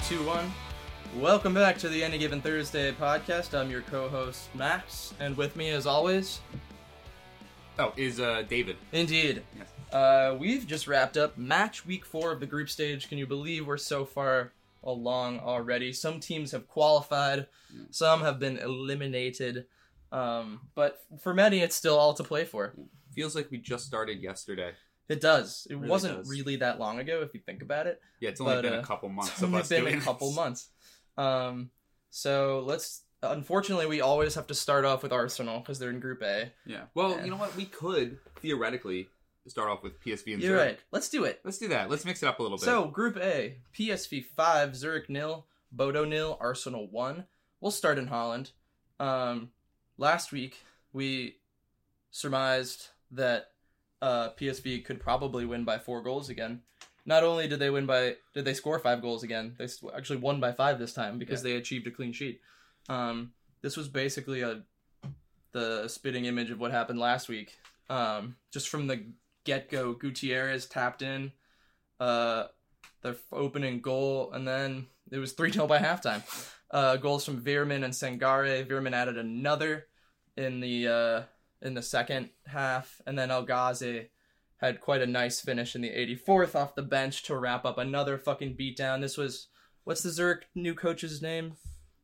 Three, two, one. Welcome back to the Any Given Thursday podcast. I'm your co-host Max, and with me, as always, Oh, is uh David? indeed, Yes. uh, we've just wrapped up match week four of the group stage. Can you believe we're so far along already? Some teams have qualified, some have been eliminated, um, but for many, it's still all to play for. Feels like we just started yesterday. It does. It Really wasn't does. really that long ago, if you think about it. Yeah, it's only But, been uh, a couple months It's of only us been a couple this. months. Um, so let's. Unfortunately, we always have to start off with Arsenal because they're in Group A. Yeah. Well, Yeah. you know what? We could theoretically start off with PSV and You're Zurich. right. Let's do it. Let's do that. Let's mix it up a little bit. So Group A: PSV five, Zurich nil, Bodo nil, Arsenal one. We'll start in Holland. Um, last week we surmised that uh, PSV could probably win by four goals again. Not only did they win by, did they score five goals again? They actually won by five this time because they achieved a clean sheet. Um, this was basically a the spitting image of what happened last week. Um, just from the get go, Gutierrez tapped in uh, the opening goal, and then it was 3 0 by halftime. Uh, goals from Veerman and Sangare. Veerman added another in the uh, in the second half, and then El Ghazi had quite a nice finish in the 84th off the bench to wrap up another fucking beatdown. This was what's the Zurich new coach's name?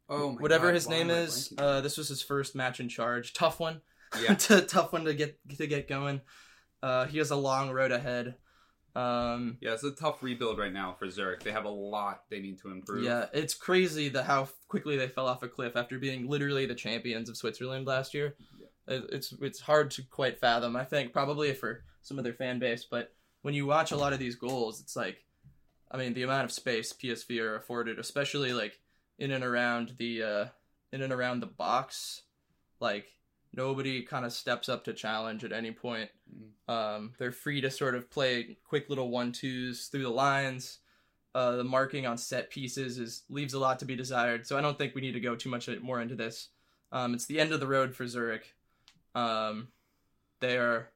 oh my Whatever God, his name is. Uh, this was his first match in charge. Tough one. Yeah. T- tough one to get to get going. Uh, he has a long road ahead. Um, yeah, it's a tough rebuild right now for Zurich. They have a lot they need to improve. yeah, it's crazy the how quickly they fell off a cliff after being literally the champions of Switzerland last year. It- It's it's hard to quite fathom. I think probably for some of their fan base, but when you watch a lot of these goals, it's like, I mean, the amount of space PSV are afforded, especially like in and around the uh, in and around the box, like nobody kind of steps up to challenge at any point. Mhm. Um, they're free to sort of play quick little one twos through the lines. Uh, the marking on set pieces is leaves a lot to be desired. So I don't think we need to go too much more into this. Um, it's the end of the road for Zurich. Um, they are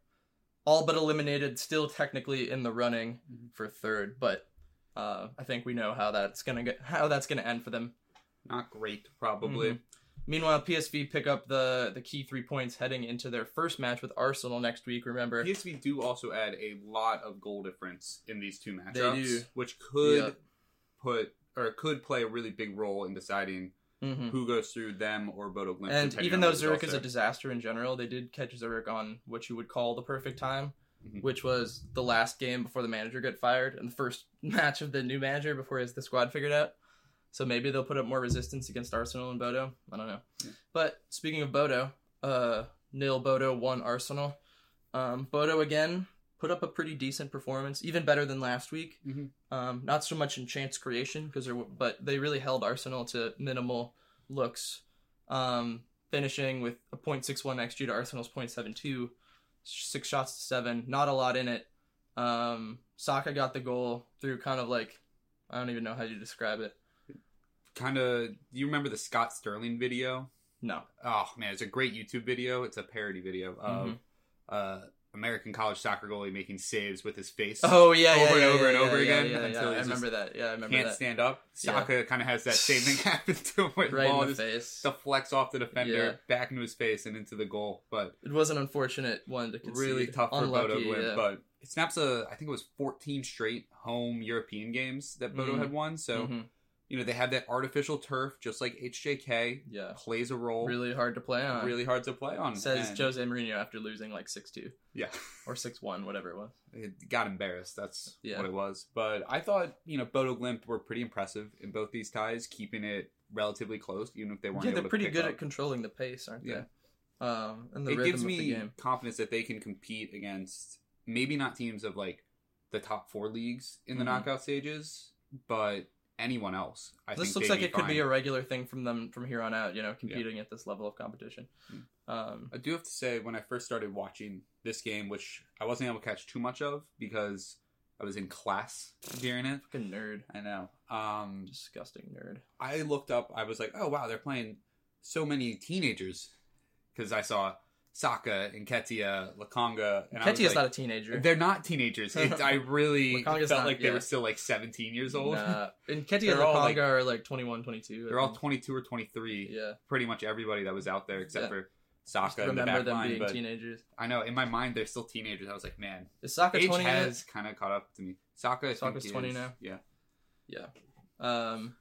all but eliminated, still technically in the running Mhm. for third, but uh, I think we know how that's gonna get how that's gonna end for them. Not great, probably. Mhm. Meanwhile, PSV pick up the the key three points heading into their first match with Arsenal next week. Remember, PSV do also add a lot of goal difference in these two matchups, which could Yep. put or could play a really big role in deciding Mhm. who goes through them or Bodo Glimt. And even though Zurich is a disaster in general, they did catch Zurich on what you would call the perfect time, Mhm. which was the last game before the manager got fired and the first match of the new manager before his the squad figured out. So maybe they'll put up more resistance against Arsenal and Bodo. I don't know. Yeah. But speaking of Bodo, uh, nil Bodo one Arsenal. Um, Bodo again put up a pretty decent performance, even better than last week. Mhm. Um, not so much in chance creation because but they really held Arsenal to minimal looks, um, finishing with a .61 xG to Arsenal's .72, six shots to seven. Not a lot in it. Um, Saka got the goal through kind of like I don't even know how you describe it. kind of. Do you remember the Scott Sterling video? No. Oh man, it's a great YouTube video. It's a parody video of Mhm. uh, American college soccer goalie making saves with his face. Oh yeah, yeah, Over and yeah, over yeah, and over yeah, again Yeah, yeah, until yeah. I remember that. Yeah, I remember can't that. stand up. Yeah. Saka kind of has that same thing happen to him. With right ball in the face. deflects off the defender, Yeah. back into his face, and into the goal. But It was an unfortunate one to concede. really tough for Unlucky, Bodo yeah. But it snaps a, I think it was 14 straight home European games that Bodo Mhm. had won. So Mhm. You know they have that artificial turf, just like HJK yeah, plays a role. really hard to play on. really hard to play on. says and- Jose Mourinho after losing like six two Yeah. or six one, whatever it was. it got embarrassed. That's Yeah. what it was. But I thought, you know, Bodo Glimt were pretty impressive in both these ties, keeping it relatively close, even if they weren't Yeah, they're pretty good up. at controlling the pace, aren't Yeah. they? Um, and the it rhythm gives of the me confidence that they can compete against maybe not teams of like the top four leagues in the Mhm. knockout stages, but anyone else. I this think looks like it could be a regular thing from them from here on out. You know, competing at this level of competition. Mm. Um, I do have to say, when I first started watching this game, which I wasn't able to catch too much of because I was in class during it. fucking nerd, I know. Um, disgusting nerd. I looked up. I was like, oh wow, they're playing so many teenagers because I saw Saka, and I was Nketiah's like, not a teenager. They're not teenagers. It, I really felt not- like they yeah. were still like 17 years old. Nah. And Ketia and all, Lokonga like- are like 21, 22. They're all 22 or 23. yeah. Pretty much everybody that was out there except Yeah. for Saka in the remember back them line. being teenagers. I know in my mind they're still teenagers. I was like, man, Is Saka age 20 has kind of caught up to me. Saka, is Saka's 20 is. now? Yeah. Yeah. Um.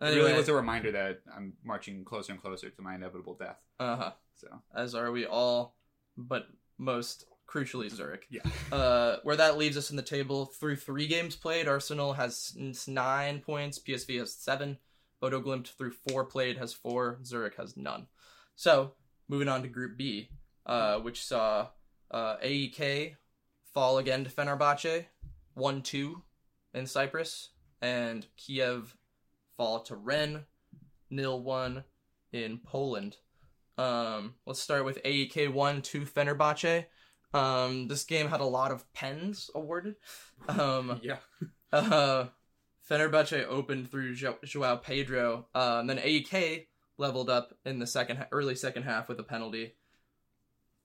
It really was a reminder that I'm marching closer and closer to my inevitable death. uh huh. So As are we all, but most crucially Zurich. yeah, Uh, where that leaves us in the table through three games played, Arsenal has nine points, PSV has seven, Bodo Glimt through four played has four, Zurich has none. So moving on to Group B, uh, which saw uh, AEK fall again to Fenerbahce, one two in Cyprus, and Kiev fall to Rennes, nil one in Poland. Um, let's start with AEK one two Fenerbahce. Um, this game had a lot of pens awarded. Um, yeah. uh, Fenerbahce opened through jo- Joao Pedro. Um, then AEK leveled up in the second, ha- early second half with a penalty.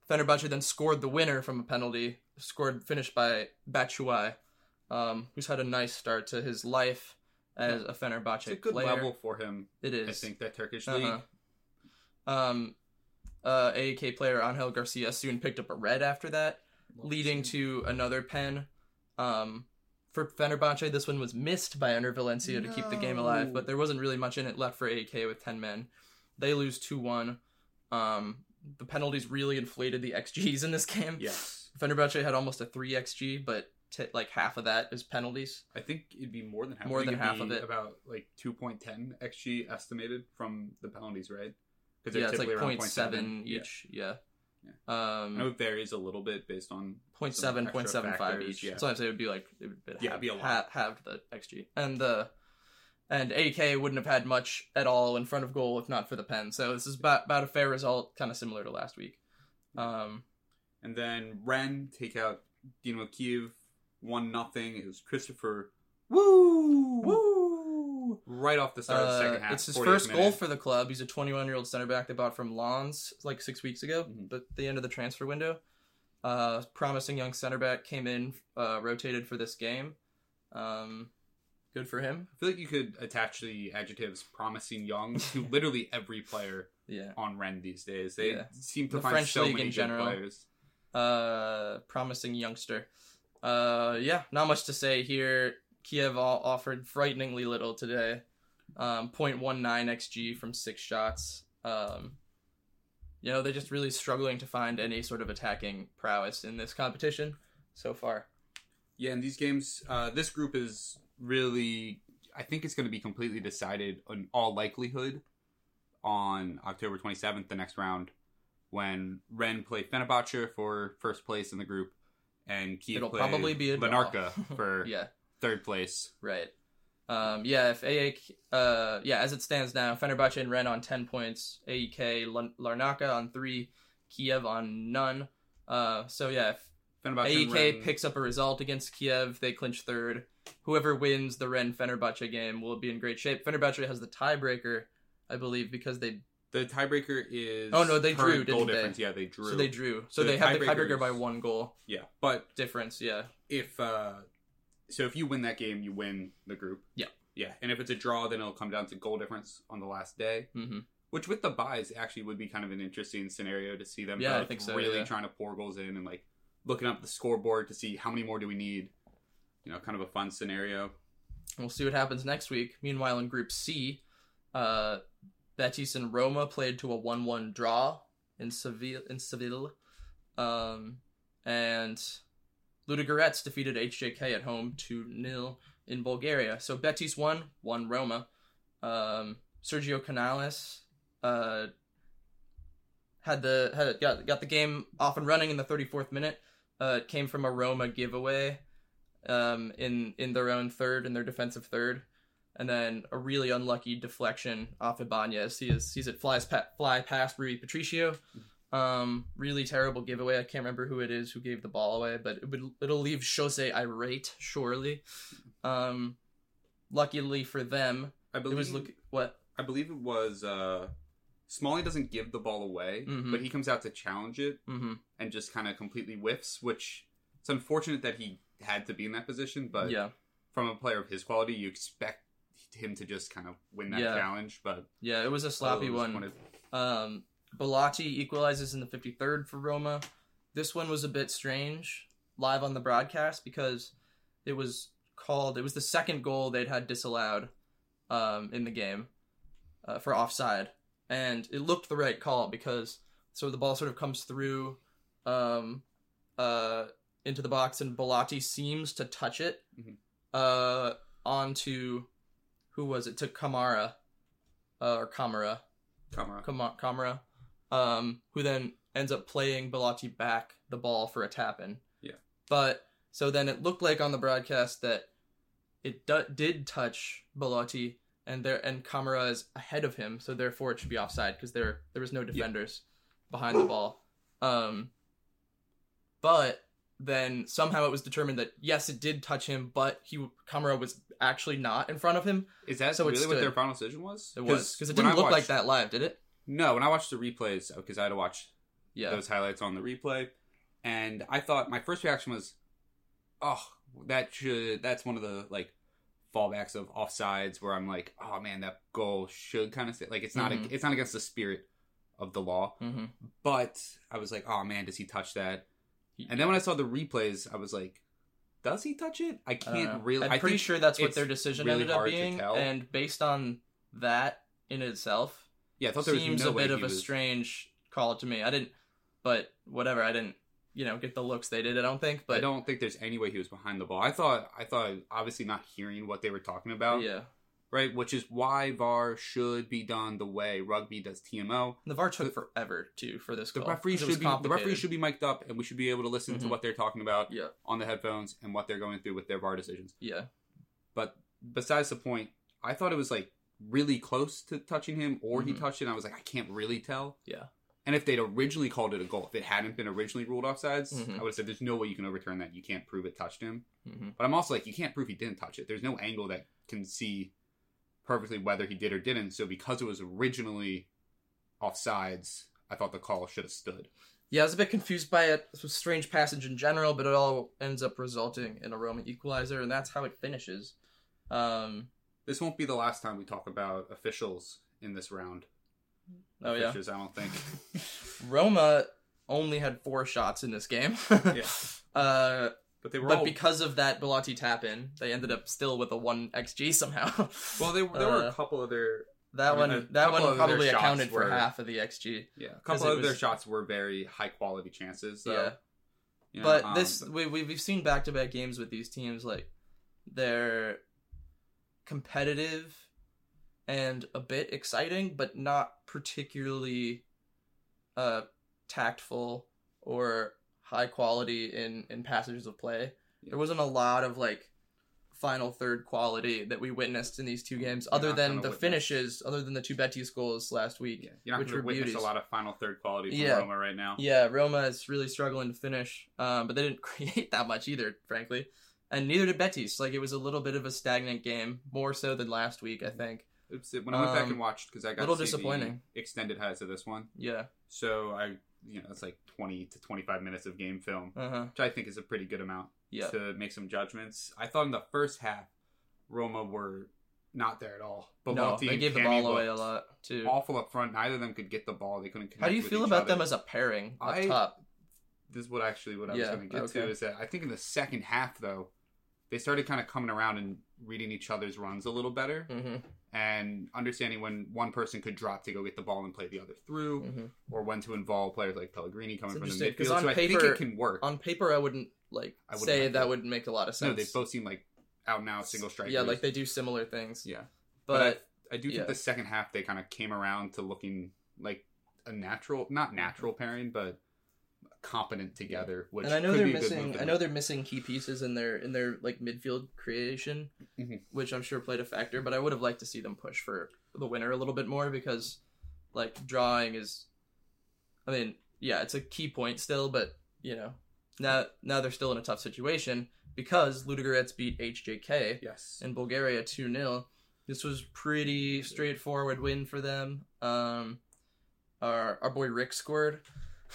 Fenerbahce then scored the winner from a penalty, scored finished by Batshuayi, um, who's had a nice start to his life as a Fenerbahce It's a good player. level for him. It is. I think that Turkish league. Uh-huh. Um, uh, AEK player Angel Garcia soon picked up a red after that, leading to another pen. Um, for Fenerbahce, this one was missed by Enner Valencia to keep the game alive, but there wasn't really much in it left for AEK with 10 men. They lose 2 1. Um, the penalties really inflated the XGs in this game. Yes. Fenerbahce had almost a 3 XG, but t- like half of that is penalties. I think it'd be more than half. More than half of it. About like 2.10 xg estimated from the penalties, right? Because Yeah, it's like around 0.7 Yeah. each. Yeah. I know Um, it varies a little bit based on 0.7, some 0.75 factors, each. Yeah. So I'd say it would be like it would be Yeah, half, be a lot. halved the XG, and the and AK wouldn't have had much at all in front of goal if not for the pen. So this is about about a fair result, kind of similar to last week. Um, And then Rennes take out Dynamo Kiev one nothing. It was Christopher Wooh woo! Right off the start of the second half. it's his 40th first goal for the club. He's a 21 year old center back they bought from Lens like six weeks ago, Mhm. the, the end of the transfer window. Uh, promising young center back came in, uh, rotated for this game. Um, good for him. I feel like you could attach the adjectives promising young to literally every player Yeah. on Rennes these days. They Yeah. seem to The find French so league many in good general. players. uh, promising youngster. Uh, yeah, not much to say here. Kiev offered frighteningly little today. Um, 0.19 xG from six shots. Um, you know, they're just really struggling to find any sort of attacking prowess in this competition so far. Yeah, in these games, uh, this group is really. I think it's going to be completely decided in all likelihood on October 27th, the next round, when Rennes play Fenerbahce for first place in the group, and Kiev It'll play probably be a draw. Larnaca for Yeah, third place. right. Um, yeah, if AEK, uh, yeah, as it stands now, Fenerbahce and Rennes on 10 points, AEK, Lan- Larnaca on 3, Kiev on none. Uh, so yeah, if Fenerbahce and AEK Ren- picks up a result against Kiev. They clinch third. Whoever wins the Rennes Fenerbahce game will be in great shape. Fenerbahce has the tiebreaker, I believe, because they The tiebreaker is. Oh, no, they drew, goal didn't they? difference. Yeah, they drew. so they drew. So, So the they have the tiebreaker tiebreaker by one goal Yeah, but difference. Yeah, if uh, so, if you win that game, you win the group. Yeah. yeah, and if it's a draw, then it'll come down to goal difference on the last day. hmm Which with the buys actually would be kind of an interesting scenario to see them Yeah, I think so, really yeah. trying to pour goals in and like looking up the scoreboard to see how many more do we need. You know, kind of a fun scenario. we'll see what happens next week. Meanwhile, in Group C, uh, Betis and Roma played to a one-one draw in Seville. In Seville, um, and Ludogorets defeated HJK at home 2 0 in Bulgaria. So Betis won, won Roma. Um, Sergio Canales uh, had the had got got the game off and running in the 34th minute. Uh, it came from a Roma giveaway um, in in their own third, in their defensive third, and then a really unlucky deflection off Ibanez. He is sees it flies pa- fly past Rui Patricio. Um, really terrible giveaway. I can't remember who it is who gave the ball away, but it would it'll leave Jose irate surely. Um, luckily for them, I believe it was look what I believe it was uh, Smalling doesn't give the ball away, Mhm. but he comes out to challenge it hmm and just kind of completely whiffs. Which it's unfortunate that he had to be in that position, but yeah, from a player of his quality, you expect him to just kind of win that Yeah. challenge. But yeah. It was a sloppy one. disappointed. Um, Belotti equalizes in the 53rd for Roma. This one was a bit strange live on the broadcast because it was called. It was the second goal they'd had disallowed um, in the game uh, for offside, and it looked the right call because so the ball sort of comes through um, uh, into the box, and Belotti seems to touch it Mhm. uh, onto who was it to Kamara uh, or Kamara. Kamara. Kama- Kamara, um, who then ends up playing Belotti back the ball for a tap in. Yeah. But so then it looked like on the broadcast that it do- did touch Belotti, and there and Kamara is ahead of him, so therefore it should be offside because there there was no defenders behind the ball. Um, but then somehow it was determined that yes, it did touch him, but he Kamara was actually not in front of him. Is that So really what their final decision was? It was because it didn't look like that live, did it? No, when I watched the replays, because I had to watch Yeah. those highlights on the replay, and I thought my first reaction was, "Oh, that should that's one of the like fallbacks of offsides where I'm like, oh man, that goal should kind of like it's not Mhm. it's not against the spirit of the law, mm-hmm. but I was like, oh man, does he touch that? And then when I saw the replays, I was like, does he touch it? I can't know. really. I'm pretty sure that's what their decision really ended up being, and based on that in itself, Yeah, I thought there was seems no a bit of a was- strange call to me. I didn't, but whatever. I didn't, you know, get the looks they did. I don't think, but I don't think there's any way he was behind the ball. I thought I thought obviously not hearing what they were talking about, yeah, right? Which is why VAR should be done the way rugby does TMO. the VAR took forever too for this The call. referee should be the referee should be mic'd up, and we should be able to listen to Mhm. what they're talking about Yeah, on the headphones and what they're going through with their VAR decisions. yeah, But besides the point, I thought it was like really close to touching him, or he Mhm. touched it. and I was like, I can't really tell. yeah, And if they'd originally called it a goal, if it hadn't been originally ruled offsides, Mhm. I would have said there's no way you can overturn that. You can't prove it touched him. hmm But I'm also like, you can't prove he didn't touch it. There's no angle that can see perfectly whether he did or didn't. So because it was originally offsides, I thought the call should have stood. yeah. I was a bit confused by it. It's a strange passage in general, but it all ends up resulting in a Roman equalizer, and that's how it finishes. Um, This won't be the last time we talk about officials in this round. oh yeah. I don't think. Roma only had four shots in this game. Yeah. Uh, But they were but all because of that Belotti tap in, they ended up still with a one xG somehow. well. They, there were uh, a couple other that I mean, one that one probably accounted for half of the xG. yeah a couple of their shots were very high quality chances. Though. Yeah. You know, but um, this we, we we've seen back to back games with these teams like they're competitive and a bit exciting, but not particularly uh tactful or high quality in in passages of play. Yeah. There wasn't a lot of like final third quality that we witnessed in these two games, You're other than the witness- finishes, other than the two Betis goals last week. yeah, you're not which were beauties. a lot of final third quality from Yeah. Roma right now. Yeah, Roma is really struggling to finish, um, but they didn't create that much either, frankly. And neither did Betis. Like it was a little bit of a stagnant game, more so than last week, I think. When I went back Um, and watched because I got little to see disappointing. extended highlights of this one, Yeah. so I you know it's like 20 to 25 minutes of game film, Uh huh. which I think is a pretty good amount Yeah. to make some judgments. I thought in the first half, Roma were not there at all. no, they gave the ball away a lot too. Awful up front. Neither of them could get the ball. They couldn't. Connect How do you feel about other. them as a pairing up I- top? This is what actually what I was going to get okay. to is that I think in the second half though, they started kind of coming around and reading each other's runs a little better Mm-hmm. and understanding when one person could drop to go get the ball and play the other through, Mm-hmm. or when to involve players like Pellegrini coming from the midfield. So I think it can work. On paper, I wouldn't like I wouldn't say that would make a lot of sense. no, they both seem like out and out single strikers. Yeah, like they do similar things. yeah. But, I do think yeah. the second half they kind of came around to looking like a natural, not natural pairing, but competent together. Which and I know they're be a good missing. I know they're missing key pieces in their in their like midfield creation, Mhm. which I'm sure played a factor. But I would have liked to see them push for the winner a little bit more because, like, drawing is. I mean, yeah, it's a key point still, but you know, now now they're still in a tough situation because Ludogorets beat HJK Yes. in Bulgaria 2 0. This was pretty straightforward win for them. Um, our our boy Rick scored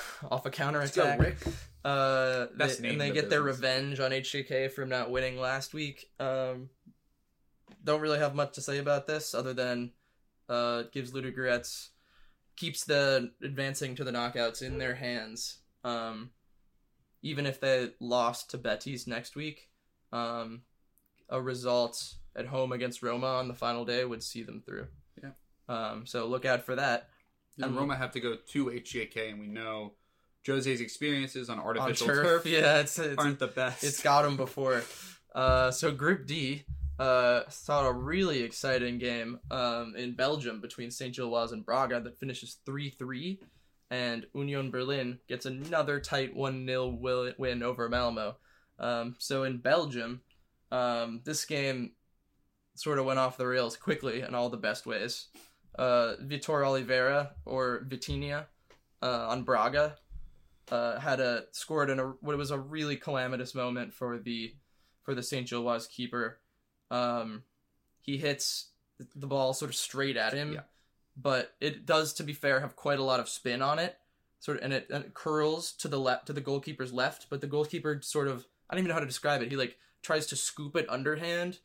off a counter attack. Rick. Uh, Best they- and they get their revenge on HJK from not winning last week. Um, don't really have much to say about this other than uh, it gives Ludogorets keeps the advancing to the knockouts in their hands. Um, even if they lost to Betis next week, um, a result at home against Roma on the final day would see them through. Yeah. Um, so look out for that. And Roma have to go to HJK, and we know Jose's experiences on On artificial turf, turf, yeah, it's it's, aren't the best. it's got him before. Uh, so Group D uh, saw a really exciting game um, in Belgium between St. Gilloise and Braga that finishes 3 3. And Union Berlin gets another tight 1 0 win over Malmo. Um, so in Belgium, um, this game sort of went off the rails quickly in all the best ways. Uh, Vitor Oliveira, or Vitinha, uh, on Braga, uh, had a scored in a what was a really calamitous moment for the for the St. Gilloise keeper. Um, he hits the ball sort of straight at him, Yeah. but it does, to be fair, have quite a lot of spin on it. Sort of, and it, and it curls to the left to the goalkeeper's left, but the goalkeeper sort of I don't even know how to describe it. He like tries to scoop it underhand.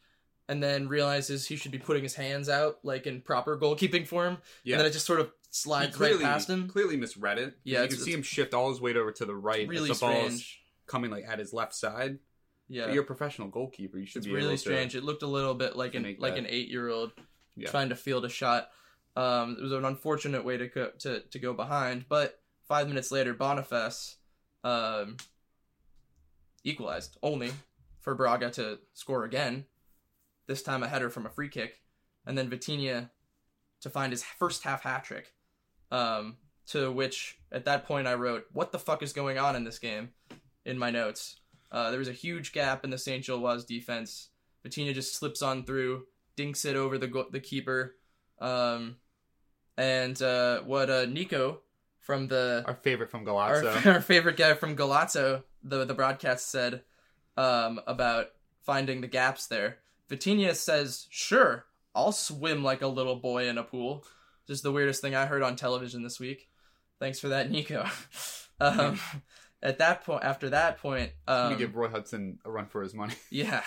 And then realizes he should be putting his hands out like in proper goalkeeping form, yeah. and then it just sort of slides clearly, right past him. clearly misread it. Yeah, you can see him shift all his weight over to the right Really the strange. coming like at his left side. Yeah, But you're a professional goalkeeper. You should it's be really able strange. It looked a little bit like an like that. an eight year old Yeah. trying to field a shot. Um, it was an unfortunate way to go to, to go behind, but five minutes later, Boniface um, equalized only for Braga to score again. This time a header from a free kick, and then Vitinha to find his first half hat trick. Um, to which at that point I wrote, "What the fuck is going on in this game?" in my notes. Uh, there was a huge gap in the St. Gilloise defense. Vitinha just slips on through, dinks it over the go- the keeper, um, and uh, what uh, Nico from the Our favorite from our, Golazo. our favorite guy from Golazo, the the broadcast said um, about finding the gaps there. Vitinha says, "Sure, I'll swim like a little boy in a pool." Just the weirdest thing I heard on television this week. Thanks for that, Nico. um, at that point, after that point, Let um, me give Roy Hodgson a run for his money. yeah.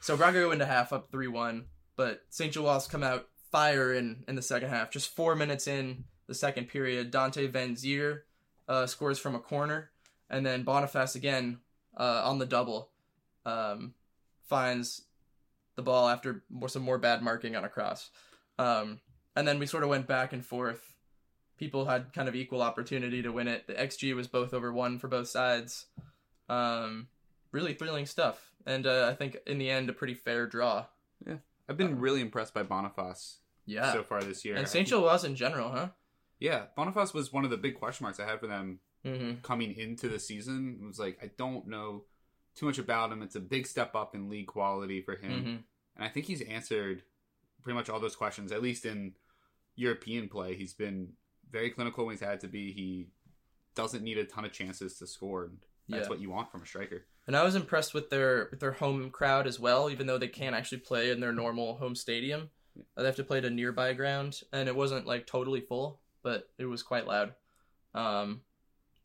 So Braga go into half up 3 1, but St. Gilloise come out fire in, in the second half. Just four minutes in the second period, Dante Vanzeir uh, scores from a corner, and then Boniface again uh, on the double um, finds the ball after more, some more bad marking on a cross. Um, and then we sort of went back and forth. People had kind of equal opportunity to win it. The XG was both over one for both sides. Um, really thrilling stuff. And uh, I think in the end, a pretty fair draw. Yeah. I've been really impressed by Boniface Yeah. so far this year. and St. Gilloise in general, huh? Yeah, Boniface was one of the big question marks I had for them Mm-hmm. coming into the season. It was like I don't know too much about him. It's a big step up in league quality for him, Mm-hmm. and I think he's answered pretty much all those questions. At least in European play, he's been very clinical when he's had to be. He doesn't need a ton of chances to score. And that's Yeah. what you want from a striker. And I was impressed with their with their home crowd as well, even though they can't actually play in their normal home stadium. They have to play at a nearby ground, and it wasn't like totally full, but it was quite loud. Um,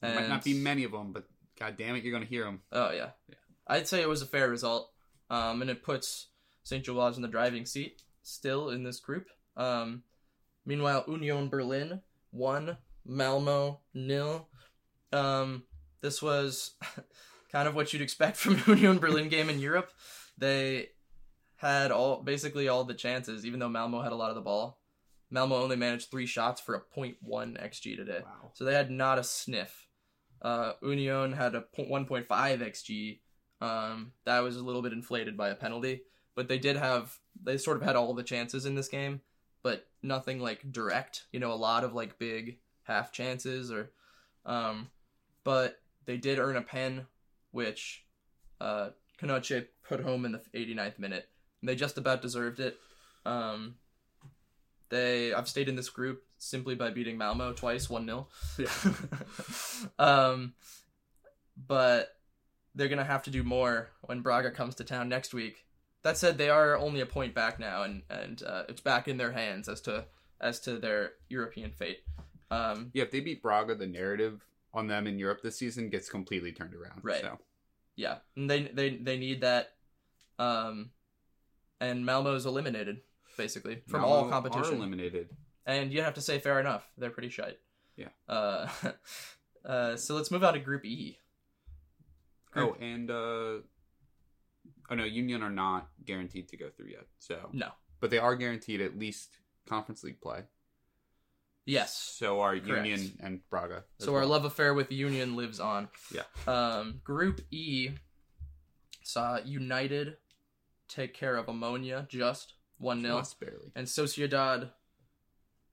There might not be many of them, but god damn it, you're gonna hear them. Oh yeah. Yeah. I'd say it was a fair result, um, and it puts St. Gilloise in the driving seat still in this group. Um, meanwhile, Union Berlin one, Malmo nil. Um, this was kind of what you'd expect from an Union Berlin game in Europe. They had all basically all the chances, even though Malmo had a lot of the ball. Malmo only managed three shots for a 0.1 xG today. Wow. So they had not a sniff. Uh, Union had a 1.5 xg. Um, that was a little bit inflated by a penalty, but they did have they sort of had all the chances in this game, but nothing like direct. You know, a lot of like big half chances or, um, but they did earn a pen, which, uh, Knoche put home in the 89th minute. They just about deserved it. Um, they I've stayed in this group simply by beating Malmo twice, one 0 Yeah. um, but they're gonna have to do more when Braga comes to town next week. That said, they are only a point back now, and and uh, it's back in their hands as to as to their European fate. Um, Yeah, if they beat Braga, the narrative on them in Europe this season gets completely turned around. Right. So yeah, and they they they need that. Um, and Malmo's eliminated basically from all Malmo Are competition, eliminated. and you have to say fair enough. They're pretty shite. Yeah. Uh, uh, so let's move on to Group E. Oh, and uh, oh no, Union are not guaranteed to go through yet. So, No. but they are guaranteed at least Conference League play. Yes. So our Correct. Union and Braga. So our love affair with Union lives on. Yeah. Um, Group E saw United take care of Omonia just 1 0. Just barely. And Sociedad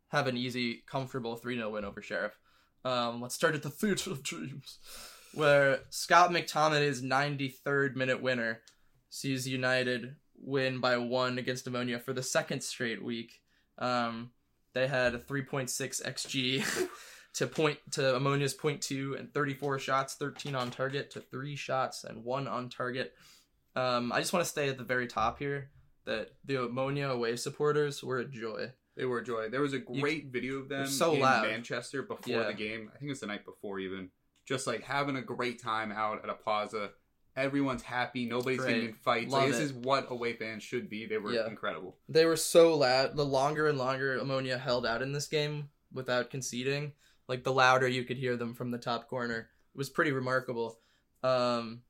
have an easy, comfortable 3 0 win over Sheriff. Um, let's start at the Theatre of Dreams, where Scott McTominay's 93rd minute winner sees United win by one against Omonia for the second straight week. Um, they had a 3.6 xg to point to Omonia's point two and 34 shots, 13 on target to three shots and one on target. Um, I just want to stay at the very top here that the Omonia away supporters were a joy. They were a joy. There was a great video of them so in loud. Manchester before Yeah. the game. I think it was the night before even. Just like having a great time out at a plaza. Everyone's happy. Nobody's Great. getting in fights. Like, this is what away fans should be. They were Yeah. incredible. They were so loud. The longer and longer Omonia held out in this game without conceding, like the louder you could hear them from the top corner. It was pretty remarkable. Um,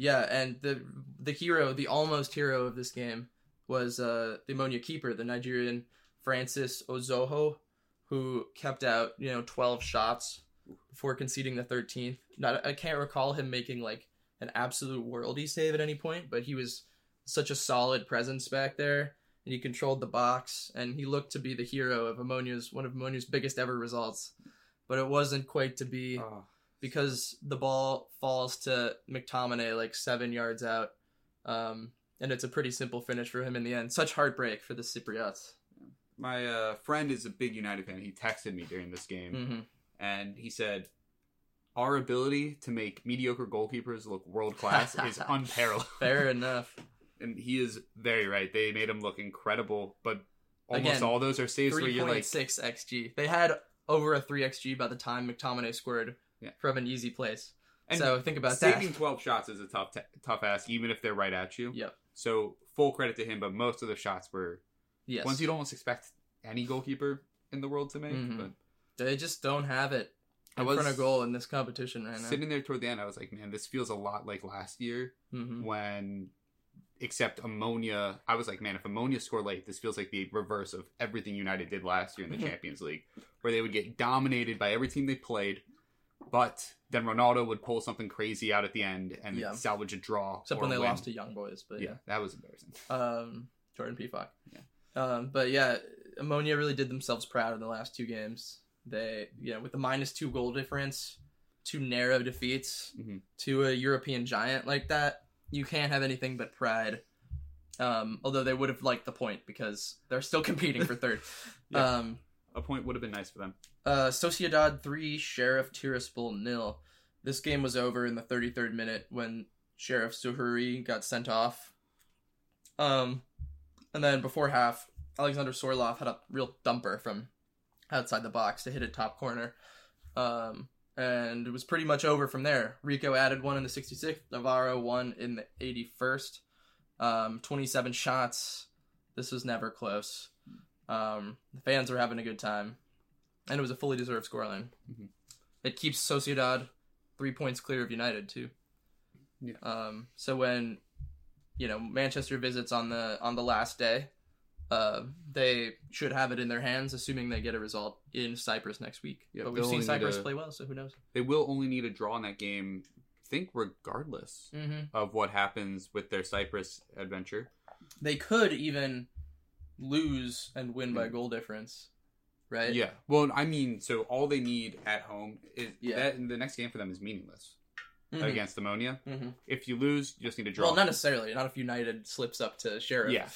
yeah, and the the hero, the almost hero of this game, was uh, the Omonia keeper, the Nigerian Francis Uzoho, who kept out you know twelve shots before conceding the thirteenth. Not I can't recall him making like an absolute worldy save at any point, but he was such a solid presence back there and he controlled the box and he looked to be the hero of Omonia's one of Omonia's biggest ever results. But it wasn't quite to be Oh, because the ball falls to McTominay like seven yards out. Um, and it's a pretty simple finish for him in the end. Such heartbreak for the Cypriots. my uh, friend is a big United fan. He texted me during this game hmm and he said, "Our ability to make mediocre goalkeepers look world class is unparalleled." Fair enough. and he is very right. They made him look incredible, but almost Again, all those are saves where you're like, six xg. They had over a three xg by the time McTominay scored Yeah. from an easy place. and so think about saving that. 12 shots is a tough t- tough ask, even if they're right at you. Yep. So full credit to him, but most of the shots were Yes. ones you'd almost expect any goalkeeper in the world to make. Mhm. But They just don't have it I was front of goal in this competition right now. sitting there toward the end, I was like, man, this feels a lot like last year hmm when. Except Omonia, I was like, man, if Omonia score late, this feels like the reverse of everything United did last year in the Mhm. Champions League, where they would get dominated by every team they played, but then Ronaldo would pull something crazy out at the end and Yeah. salvage a draw. Except or when they win. lost to Young Boys, but yeah, that was embarrassing. um, Jordan Pefok. Yeah. Um, but yeah, Omonia really did themselves proud in the last two games. They, you know, with the minus two goal difference, two narrow defeats Mhm. to a European giant like that, you can't have anything but pride. Um, although they would have liked the point because they're still competing for third. Yeah. Um, A point would have been nice for them. uh, Sociedad 3, Sheriff Tiraspol nil. This game was over in the 33rd minute when Sheriff Suhuri got sent off. Um, and then before half, Alexander Sørloth had a real dumper from outside the box to hit a top corner. Um, and it was pretty much over from there. Rico added one in the 66th, Navarro one in the 81st. Um, 27 shots. This was never close. Um, the fans were having a good time, and it was a fully deserved scoreline. Mhm. It keeps Sociedad three points clear of United too. Yeah. Um, so when you know Manchester visits on the on the last day, uh, they should have it in their hands, assuming they get a result in Cyprus next week. Yeah, but we've seen Cyprus a- play well, so who knows? They will only need a draw in that game, I think, regardless Mm-hmm. of what happens with their Cyprus adventure. They could even lose and win by goal difference, right? Yeah. Well, I mean, so all they need at home is Yeah. that the next game for them is meaningless Mhm. against Omonia. Mhm. If you lose, you just need to draw. Well, not necessarily. Not if United slips up to Sheriff. Yeah.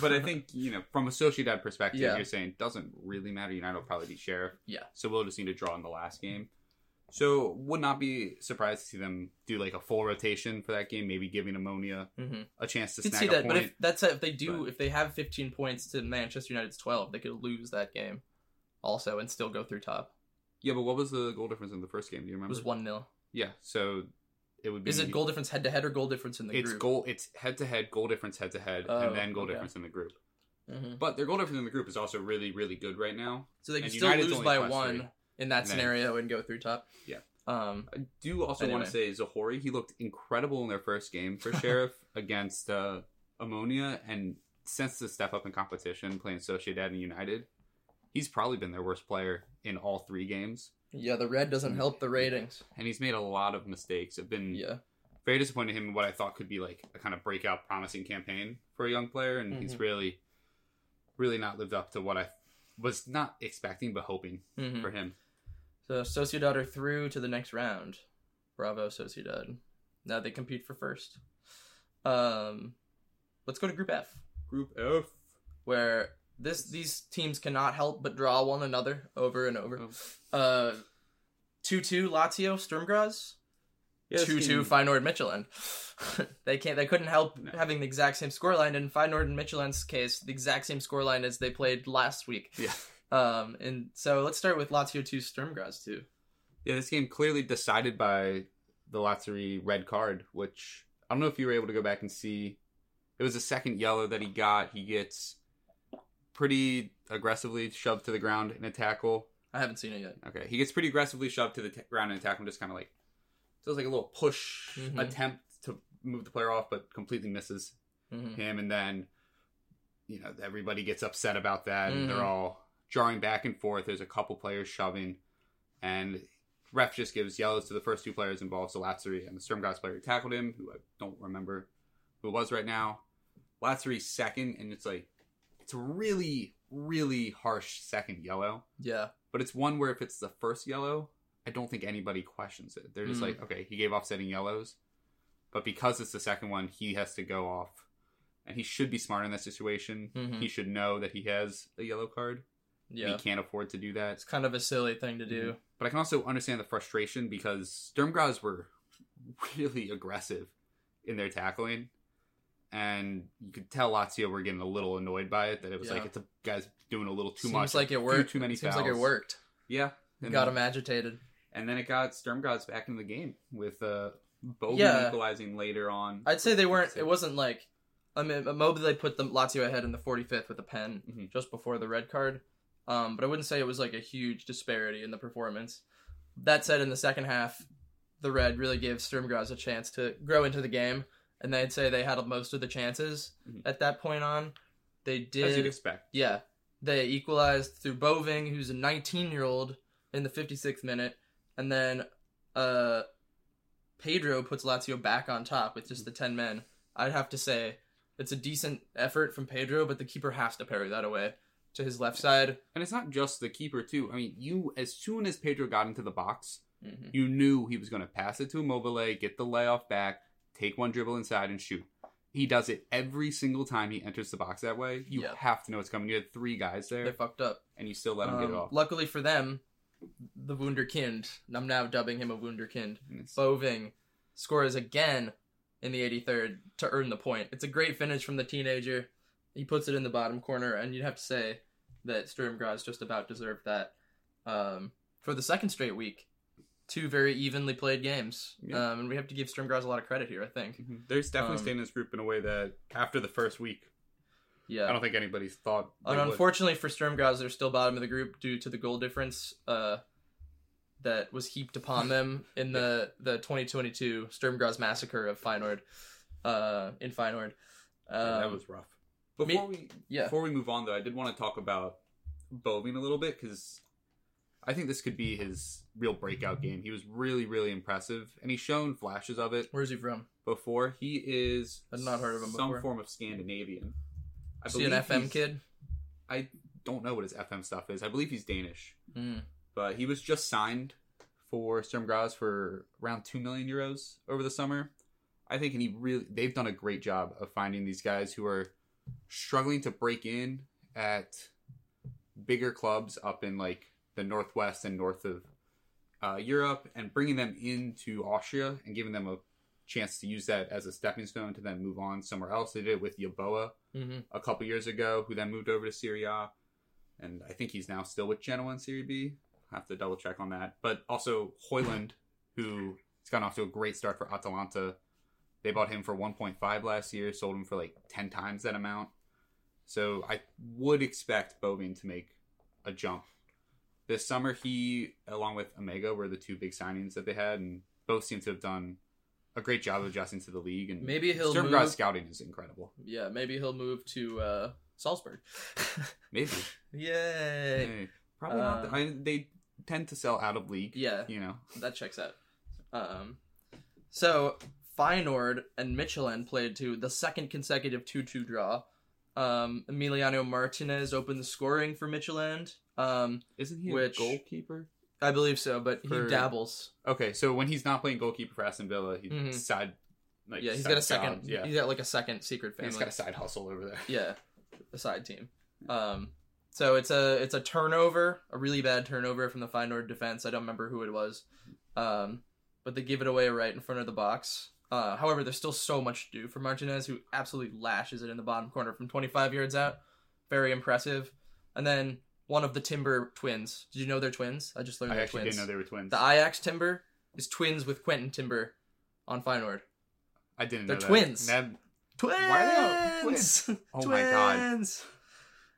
But I think, you know, from a Sociedad perspective, Yeah. you're saying doesn't really matter. United will probably be Sheriff. Yeah. So we'll just need to draw in the last game. So would not be surprised to see them do like a full rotation for that game, maybe giving Omonia Mm-hmm. a chance to Could see that, point. but if that's if they do, but- if they have 15 points to Manchester United's 12, they could lose that game also and still go through top. Yeah, but what was the goal difference in the first game? Do you remember? It was one 0 Yeah, so it would be. Is it goal difference head to head or goal difference in the It's group? goal. It's head to head, goal difference head to head, Oh, and then goal okay. difference in the group. Mhm. But their goal difference in the group is also really, really good right now. So they can and still United's lose by one three. In that scenario and go through top. Yeah. Um. I do also want to say Zahori. He looked incredible in their first game for Sheriff against uh, Omonia, and since the step up in competition, playing Sociedad and United, he's probably been their worst player in all three games. Yeah, the red doesn't help the ratings. And he's made a lot of mistakes. I've been Yeah. very disappointed in him in what I thought could be like a kind of breakout, promising campaign for a young player, and he's Mhm. really, really not lived up to what I was not expecting but hoping hmm for him. So Sociedad are through to the next round. Bravo, Sociedad. Now they compete for first. Um, let's go to Group F, Group F. where this these teams cannot help but draw one another over and over. Oh. Uh, two two Lazio Sturm Graz. Yeah, two two Feyenoord Midtjylland. they can't. They couldn't help No. having the exact same scoreline. In Feyenoord and Midtjylland's case, the exact same scoreline as they played last week. Yeah. Um, and so let's start with Lazio two Sturm Graz two. Yeah, this game clearly decided by the Lazzari red card, which I don't know if you were able to go back and see. It was a second yellow that he got. He gets pretty aggressively shoved to the ground in a tackle. I haven't seen it yet. Okay, he gets pretty aggressively shoved to the t- ground in a tackle and just kind of like does like a little push Mhm. attempt to move the player off, but completely misses hmm him. And then you know everybody gets upset about that, and Mhm. they're all jarring back and forth. There's a couple players shoving, and ref just gives yellows to the first two players involved, so Lazzari and the Sturm Graz player who tackled him, who I don't remember who it was right now. Lazzari's second, and it's like it's a really, really harsh second yellow. Yeah. But it's one where if it's the first yellow, I don't think anybody questions it. They're just Mm. like, okay, he gave offsetting yellows. But because it's the second one, he has to go off. And he should be smart in that situation. Mhm. He should know that he has a yellow card. Yeah. He can't afford to do that. It's kind of a silly thing to do. But I can also understand the frustration because Sturm Graz were really aggressive in their tackling. And you could tell Lazio were getting a little annoyed by it. That it was Yeah. like it's a guy's doing a little too Seems much. like it worked. Too many Seems fouls. like it worked. Yeah. And Got then- him agitated. and then it got Sturm Graz back in the game with uh, Boving Yeah. equalizing later on. I'd say they weren't. It wasn't like. I mean, Immobile they put the Lazio ahead in the 45th with a pen Mhm. just before the red card. Um, but I wouldn't say it was like a huge disparity in the performance. That said, in the second half, the red really gave Sturm Graz a chance to grow into the game, and they'd say they had most of the chances Mhm. at that point on. They did. As you'd expect. yeah. They equalized through Boving, who's a 19 year old, in the 56th minute, and then uh, Pedro puts Lazio back on top with just the 10 men. I'd have to say it's a decent effort from Pedro, but the keeper has to parry that away to his left side. And it's not just the keeper too. I mean, you as soon as Pedro got into the box, hmm you knew he was going to pass it to Immobile, get the layoff back, take one dribble inside, and shoot. He does it every single time he enters the box that way. You Yeah. have to know it's coming. You had three guys there. They fucked up. and you still let him get it Um, off. Luckily for them, the Wunderkind, I'm now dubbing him a Wunderkind, it's- Boving scores again in the 83rd to earn the point. It's a great finish from the teenager. He puts it in the bottom corner, and you'd have to say that Sturm Graz just about deserved that. Um, for the second straight week, two very evenly played games. Yeah. Um, and we have to give Sturm Graz a lot of credit here, I think. Mhm. There's definitely Um, staying in this group in a way that after the first week, Yeah. I don't think anybody thought. And would. unfortunately for Sturm Graz, they're still bottom of the group due to the goal difference uh, that was heaped upon them in the, the 2022 Sturm Graz massacre of Feyenoord uh, in Feyenoord. Yeah, Um, that was rough. Before we yeah. before we move on though, I did want to talk about Boving a little bit because I think this could be his real breakout game. He was really really impressive, and he's shown flashes of it Where's he from? before. He is I've not heard of him some before. form of Scandinavian. I Is he an FM kid? I don't know what his FM stuff is. I believe he's Danish, Mm. but he was just signed for Sturm Graz for around two million euros over the summer. I think, and he really they've done a great job of finding these guys who are struggling to break in at bigger clubs up in like the northwest and north of uh, Europe, and bringing them into Austria and giving them a chance to use that as a stepping stone to then move on somewhere else. They did it with Yeboah hmm a couple years ago, who then moved over to Serie A. and I think he's now still with Genoa in Serie B. Have to double check on that. But also Højlund, who has gotten off to a great start for Atalanta. They bought him for 1.5 last year, sold him for like 10 times that amount. So I would expect Boving to make a jump. This summer, he, along with Emegha, were the two big signings that they had, and both seem to have done a great job of adjusting to the league. And Maybe he'll move- scouting is incredible. Yeah, maybe he'll move to uh, Salzburg. Maybe. Yay! Hey, probably not. Uh, I, they tend to sell out of league. Yeah, You know. that checks out. Um, so Feyenoord and Midtjylland played to the second consecutive 2-2 draw. Um, Emiliano Martinez opened the scoring for Midtjylland. Um, Isn't he Which- a goalkeeper? I believe so, but For- he dabbles. Okay, so when he's not playing goalkeeper for Aston Villa, he Mhm. side like yeah, he's side got a second. job. Yeah, he's got like a second secret family. he's got a side hustle over there. yeah, a side team. Um, so it's a it's a turnover, a really bad turnover from the Feyenoord defense. I don't remember who it was, um, but they give it away right in front of the box. Uh, however, there's still so much to do for Martinez, who absolutely lashes it in the bottom corner from 25 yards out. Very impressive. And then one of the Timber twins. Did you know they're twins? I just learned I they're actually twins. didn't know they were twins. the Ajax Timber is twins with Quinten Timber on Feyenoord. I didn't. they're know that. twins. That- Twins. Why are they all twins? Oh my God. Twins!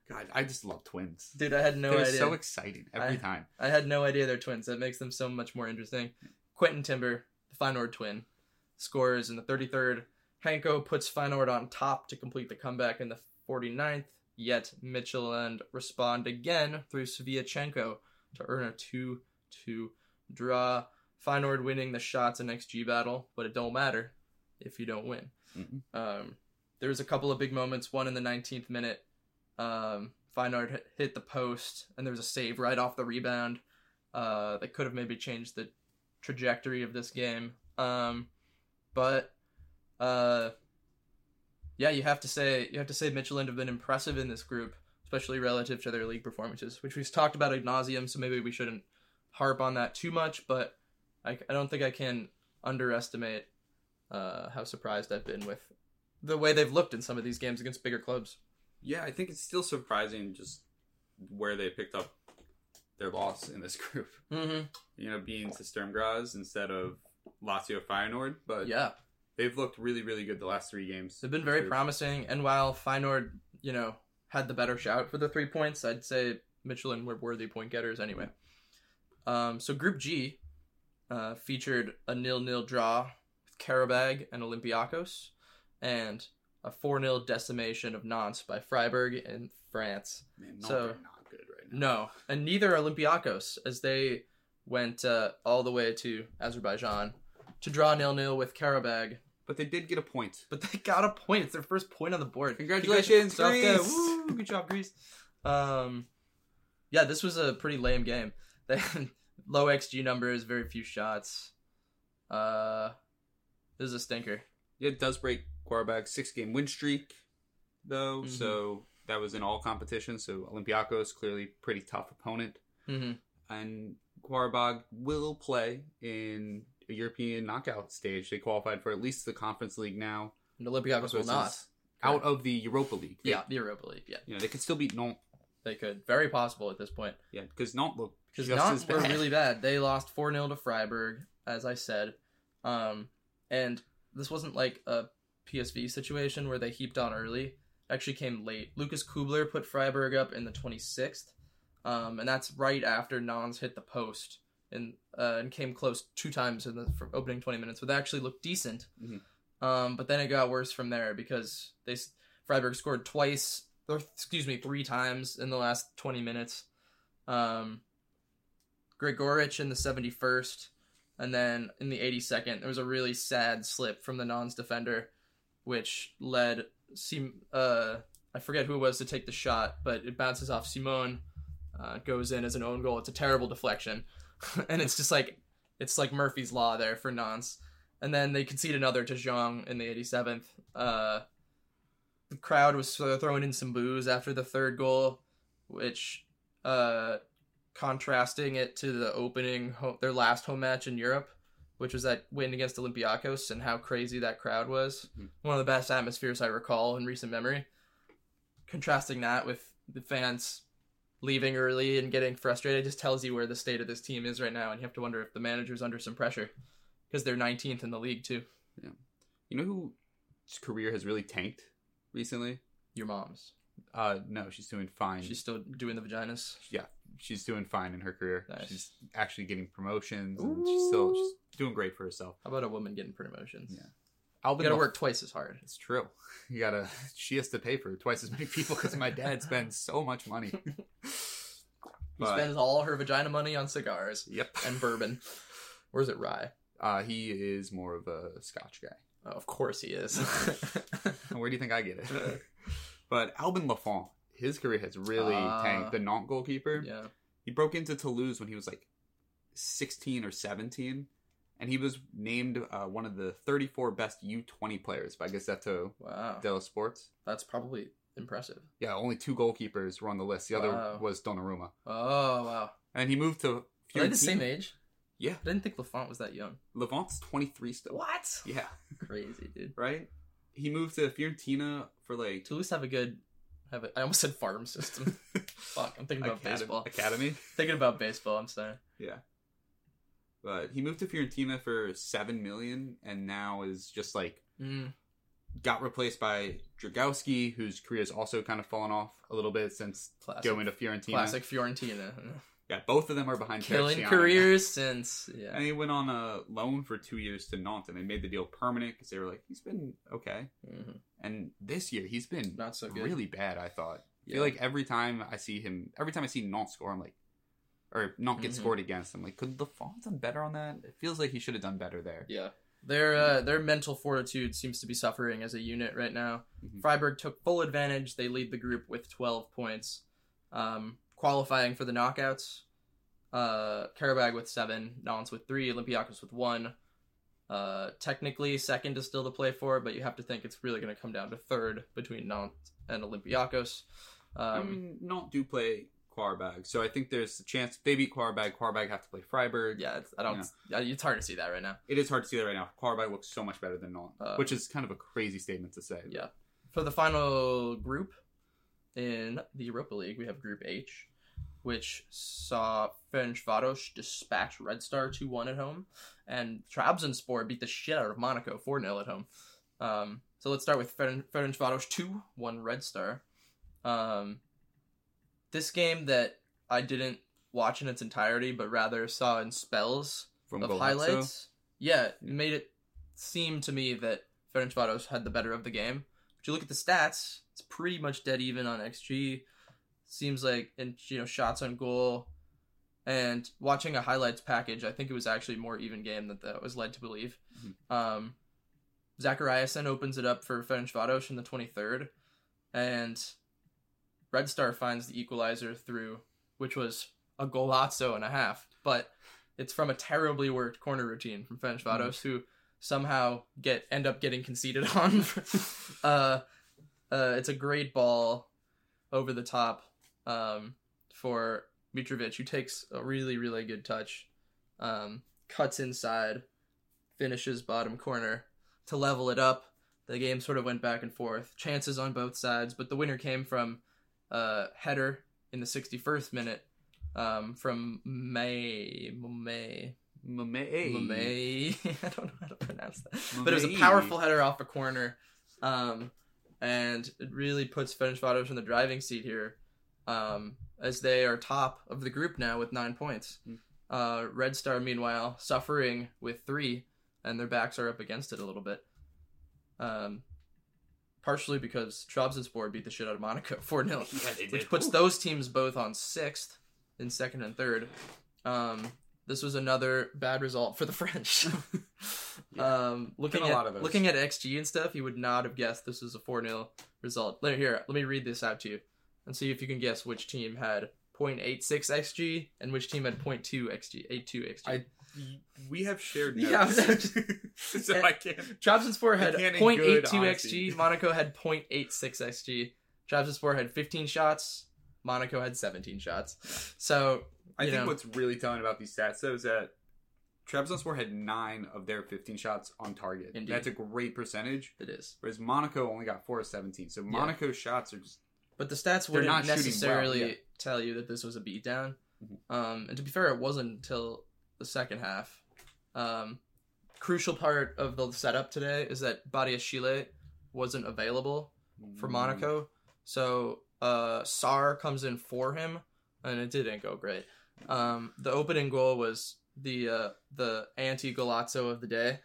God, I just love twins. Dude, I had no They're idea. so exciting every I- time. I had no idea they're twins. That makes them so much more interesting. Quinten Timber, the Feyenoord twin, scores in the 33rd. Hancko puts Feyenoord on top to complete the comeback in the 49th. Yet Midtjylland respond again through Sviatchenko to earn a 2-2 draw. Feyenoord winning the shots and XG battle, but it don't matter if you don't win. Mhm. Um, there was a couple of big moments. One in the 19th minute, um, Feyenoord hit- hit the post, and there was a save right off the rebound. Uh, that could have maybe changed the trajectory of this game. Um, but uh, yeah, you have to say you have to say Midtjylland have been impressive in this group, especially relative to their league performances, which we've talked about ad nauseum. So maybe we shouldn't harp on that too much. But I, I don't think I can underestimate uh, how surprised I've been with the way they've looked in some of these games against bigger clubs. Yeah, I think it's still surprising just where they picked up their loss in this group. Mm-hmm. You know, being to Sturm Graz instead of Lazio Feyenoord, but Yeah, they've looked really, really good the last three games. they've been very group. promising. And while Feyenoord, you know, had the better shout for the three points, I'd say Midtjylland were worthy point getters anyway. Um, so Group G uh, featured a nil-nil draw with Karabag and Olympiacos, and a 4-0 decimation of Nantes by Freiburg in France. Man, So- not good right now. No, and neither Olympiacos, as they went uh, all the way to Azerbaijan to draw nil-nil with Karabag. But they did get a point. But they got a point. It's their first point on the board. Congratulations, Salka. Greece! Woo, good job, Greece. Um, yeah, this was a pretty lame game. They had low XG numbers, very few shots. Uh, this is a stinker. It does break Qarabag's six game win streak, though. Mhm. So that was in all competitions. So Olympiacos, clearly pretty tough opponent. hmm And Qarabag will play in a European knockout stage. They qualified for at least the Conference League now. And Olympiacos will not. Out of the Europa League. They- Yeah, the Europa League. Yeah, You know, they could still beat Nantes. they could. Very possible at this point. Yeah, because Nantes look Because Nantes were really bad. They lost 4 0 to Freiburg, as I said. Um, and this wasn't like a PSV situation where they heaped on early. It actually came late. Lukas Kübler put Freiburg up in the 26th. Um, and that's right after Nantes hit the post and uh, and came close two times in the opening 20 minutes, but they actually looked decent. Mhm. Um, but then it got worse from there because they Freiburg scored twice, or excuse me, three times in the last 20 minutes. Um, Gregoritsch in the 71st, and then in the 82nd, there was a really sad slip from the Nantes defender, which led Sim- uh, I forget who it was to take the shot, but it bounces off Simone, uh, goes in as an own goal. It's a terrible deflection, and it's just like it's like Murphy's law there for Nantes. And then they concede another to Zhang in the 87th. Uh, the crowd was throwing in some boos after the third goal, which uh, contrasting it to the opening ho- their last home match in Europe, which was that win against Olympiacos and how crazy that crowd was. Mhm. One of the best atmospheres I recall in recent memory. Contrasting that with the fans leaving early and getting frustrated just tells you where the state of this team is right now, and you have to wonder if the manager's under some pressure because they're 19th in the league too. Yeah, you know whose career has really tanked recently? Your mom's. Uh, no, she's doing fine. She's still doing the vaginas. yeah, she's doing fine in her career. Nice. She's actually getting promotions, and she's still she's doing great for herself. How about a woman getting promotions? Yeah. You Albin gotta work twice as hard. It's true. You gotta. She has to pay for twice as many people because my dad spends so much money. He But- spends all her vagina money on cigars Yep. and bourbon. Or is it rye? Uh, he is more of a Scotch guy. Oh, of course he is. Where do you think I get it? but Alban Lafont, his career has really Ah. tanked. The Nantes goalkeeper. yeah. He broke into Toulouse when he was like 16 or 17, and he was named uh, one of the 34 best U20 players by Gazzetta Wow. dello Sports. That's probably impressive. Yeah, only two goalkeepers were on the list. The Wow. other was Donnarumma. Oh, wow. And he moved to Are they the same age? Yeah, I didn't think Lafont was that young. Lafont's 23 still. What? Yeah, Crazy, dude. right? He moved to Fiorentina for like Toulouse have a good have a I almost said farm system. Fuck, I'm thinking about Academy- baseball. Academy. Thinking about baseball, I'm sorry. Yeah. But he moved to Fiorentina for 7 million and now is just like Mm, got replaced by Dragowski, whose career has also kind of fallen off a little bit since classic. going to Fiorentina. Classic Fiorentina. Yeah, both of them are behind Killing careers since yeah. And he went on a loan for two years to Nantes, and they made the deal permanent because they were like, he's been okay. Mhm. And this year, he's been Not so good. really bad. I thought. I Yeah. feel like every time I see him, every time I see Nantes score, I'm like, or not get Mhm. scored against, I'm like, could Lafont done better on that? It feels like he should have done better there. Yeah. Their uh, their mental fortitude seems to be suffering as a unit right now. Mhm. Freiburg took full advantage. They lead the group with 12 points, um, qualifying for the knockouts. Uh, Karabag with seven, Nantes with three, Olympiacos with one. Uh, technically, second is still to play for, but you have to think it's really going to come down to third between Nantes and Olympiacos. I Um, mean, Nantes do play Qarabag, so I think there's a chance if they beat Qarabag. Qarabag have to play Freiburg. yeah, it's, I don't. uh, It's hard to see that right now. It is hard to see that right now. Qarabag looks so much better than Nantes, Uh, which is kind of a crazy statement to say. Yeah. For the final group in the Europa League, we have Group H, which saw Ferencvaros dispatch Red Star 2 1 at home, and Trabzonspor beat the shit out of Monaco 4 0 at home. Um, so let's start with Feren- Ferencvaros 2 1 Red Star. Um, this game that I didn't watch in its entirety, but rather saw in spells From of Golazo. highlights. Yeah, it made it seem to me that Ferencvaros had the better of the game. But you look at the stats, it's pretty much dead even on XG. Seems like and you know shots on goal. And watching a highlights package, I think it was actually more even game than that was led to believe. Mhm. Um, Zachariassen opens it up for Ferencvaros in the 23rd, and Red Star finds the equalizer through, which was a golazo and a half, but it's from a terribly worked corner routine from Ferencvaros, who somehow get end up getting conceded on. uh, uh, it's a great ball over the top um, for Mitrovic, who takes a really really good touch, um, cuts inside, finishes bottom corner to level it up. The game sort of went back and forth, chances on both sides, but the winner came from uh, header in the 61st minute um, from May May Mmaee. May. I don't know how to pronounce that, but it was a powerful header off a corner, um, and it really puts Ferencvaros in the driving seat here, um, as they are top of the group now with nine points. Hmm. Uh, Red Star, meanwhile, suffering with three, and their backs are up against it a little bit. Um, partially because Trabzonspor beat the shit out of Monaco 4 0 Yeah, which did. puts Ooh. those teams both on sixth in second and third. Um, this was another bad result for the French. um, looking Been a at lot of looking at XG and stuff, you would not have guessed this was a four 0 result. Let here, let me read this out to you and see if you can guess which team had 0.86 XG and which team had 0.2 XG, 82 XG. I- We have shared Yeah, notes. so I can't. Had I can't in 0.82 good XG. Monaco had 0.86 XG. Trabzonspor had 15 shots. Monaco had 17 shots. So I think know. what's really telling about these stats though is that Trabzonspor had nine of their 15 shots on target. Indeed. That's a great percentage. it is. Whereas Monaco only got four of 17. So Monaco's shots are just But the stats wouldn't not shooting well, necessarily yeah. tell you that this was a beatdown. Mhm. Um, and to be fair, it wasn't until the second half. Um, crucial part of the setup today is that Badiashile wasn't available for Mm. Monaco, so uh, Sarr comes in for him, and it didn't go great. Um, the opening goal was the uh, the anti Golazo of the day.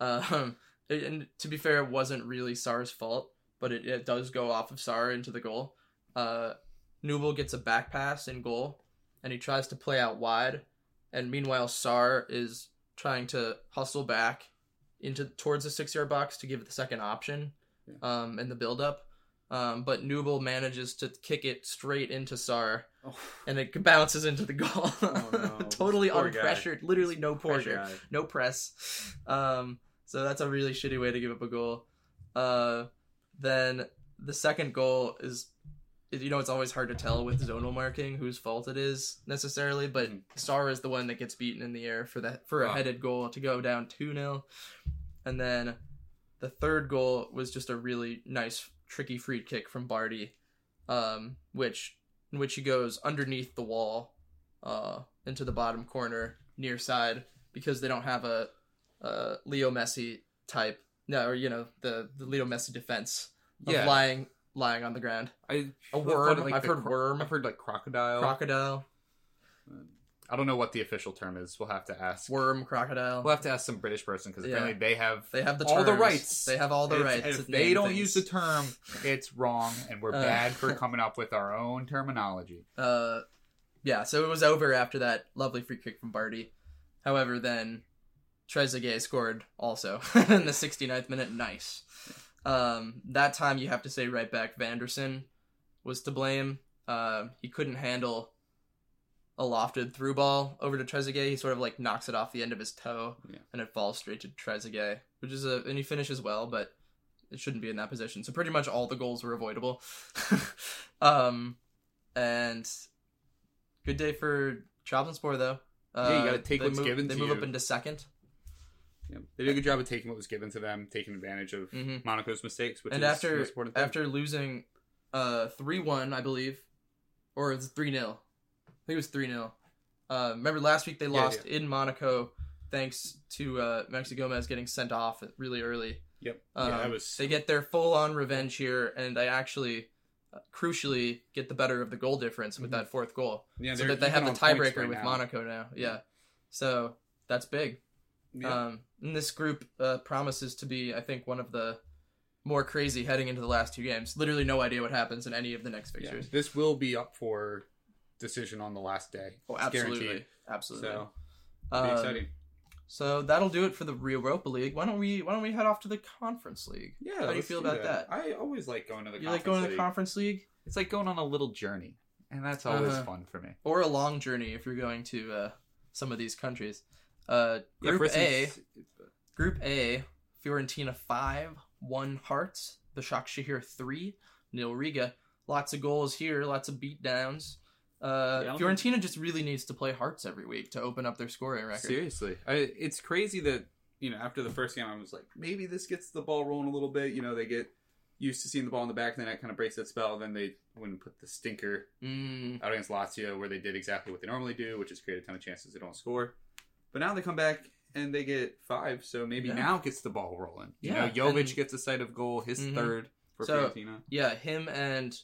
Um, it- and to be fair, it wasn't really Sarr's fault, but it, it does go off of Sarr into the goal. Uh, Nubel gets a back pass in goal, and he tries to play out wide, and meanwhile Sarr is trying to hustle back into towards the six yard box to give it the second option, Yeah. um, in the build up. Um, but Nubel manages to kick it straight into Sarr, Oh, and it bounces into the goal. Oh, no. totally Poor guy. unpressured, literally no pressure no press. Um, so that's a really shitty way to give up a goal. Uh, then the second goal is, you know, it's always hard to tell with zonal marking whose fault it is necessarily, but Mhm. Star is the one that gets beaten in the air for that for a Wow. headed goal to go down two 0 and then the third goal was just a really nice tricky free kick from Bardhi, um, which in which he goes underneath the wall, uh, into the bottom corner near side because they don't have a, a Leo Messi type. No, or you know the the Leo Messi defense of Yeah. lying lying on the ground. I A worm. like I've heard cro- worm. I've heard like crocodile. Crocodile, I don't know what the official term is. We'll have to ask. worm, crocodile. We'll have to ask some British person because Yeah. apparently they have they have the all the rights. They have all the It's- rights. If they don't things. use the term, it's wrong, and we're Uh. bad for coming up with our own terminology. uh yeah so it was over after that lovely free kick from Bardhi however then trezeguet scored also in the 69th minute nice um that time you have to say right back vanderson was to blame uh, he couldn't handle a lofted through ball over to trezeguet he sort of like knocks it off the end of his toe Yeah. and it falls straight to trezeguet which is a and he finishes well but it shouldn't be in that position so pretty much all the goals were avoidable um and good day for Trabzonspor though. Uh, Yeah, you gotta take they what's move, given They move you. up into second, Yeah. They did a good job of taking what was given to them, taking advantage of hmm Monaco's mistakes, which and is the after most important thing. after losing uh three one, I believe, or it's three 0 I think it was three 0 Uh, remember last week they Yeah, lost in Monaco thanks to uh, Maxi Gomez getting sent off really early. Yep. Um, yeah, was They get their full on revenge here, and they actually. Uh, crucially, get the better of the goal difference with Mhm. that fourth goal. yeah, so that they have the tiebreaker right with now. Monaco now. Yeah. So that's big. Yeah. Um, and this group uh, promises to be, I think, one of the more crazy heading into the last two games. Literally no idea what happens in any of the next Yeah. fixtures. This will be up for decision on the last day. Oh, absolutely. guaranteed. Absolutely. So be Um, exciting. So that'll do it for the Rio Europa League. Why don't we Why don't we head off to the Conference League? Yeah. how do you feel about that? I always like going to the. you like going to the Conference League It's like going on a little journey, and that's always Uh-huh. fun for me. or a long journey if you're going to uh, some of these countries? Uh, Group for A. Group A, Fiorentina 5, 1 Hearts, Başakşehir 3, Nil Riga. Lots of goals here, lots of beatdowns. Uh, Yeah, Fiorentina just really needs to play Hearts every week to open up their scoring record. Seriously, I, it's crazy that you know after the first game, I was like, maybe this gets the ball rolling a little bit. You know, they get used to seeing the ball in the back, and then that kind of breaks that spell. Then they wouldn't put the stinker Mm, out against Lazio, where they did exactly what they normally do, which is create a ton of chances they don't score. But now they come back and they get five, so maybe Yeah. now gets the ball rolling. You Yeah, know, Jovic and- gets a sight of goal, his Mhm. third for So- Fiorentina. yeah, him and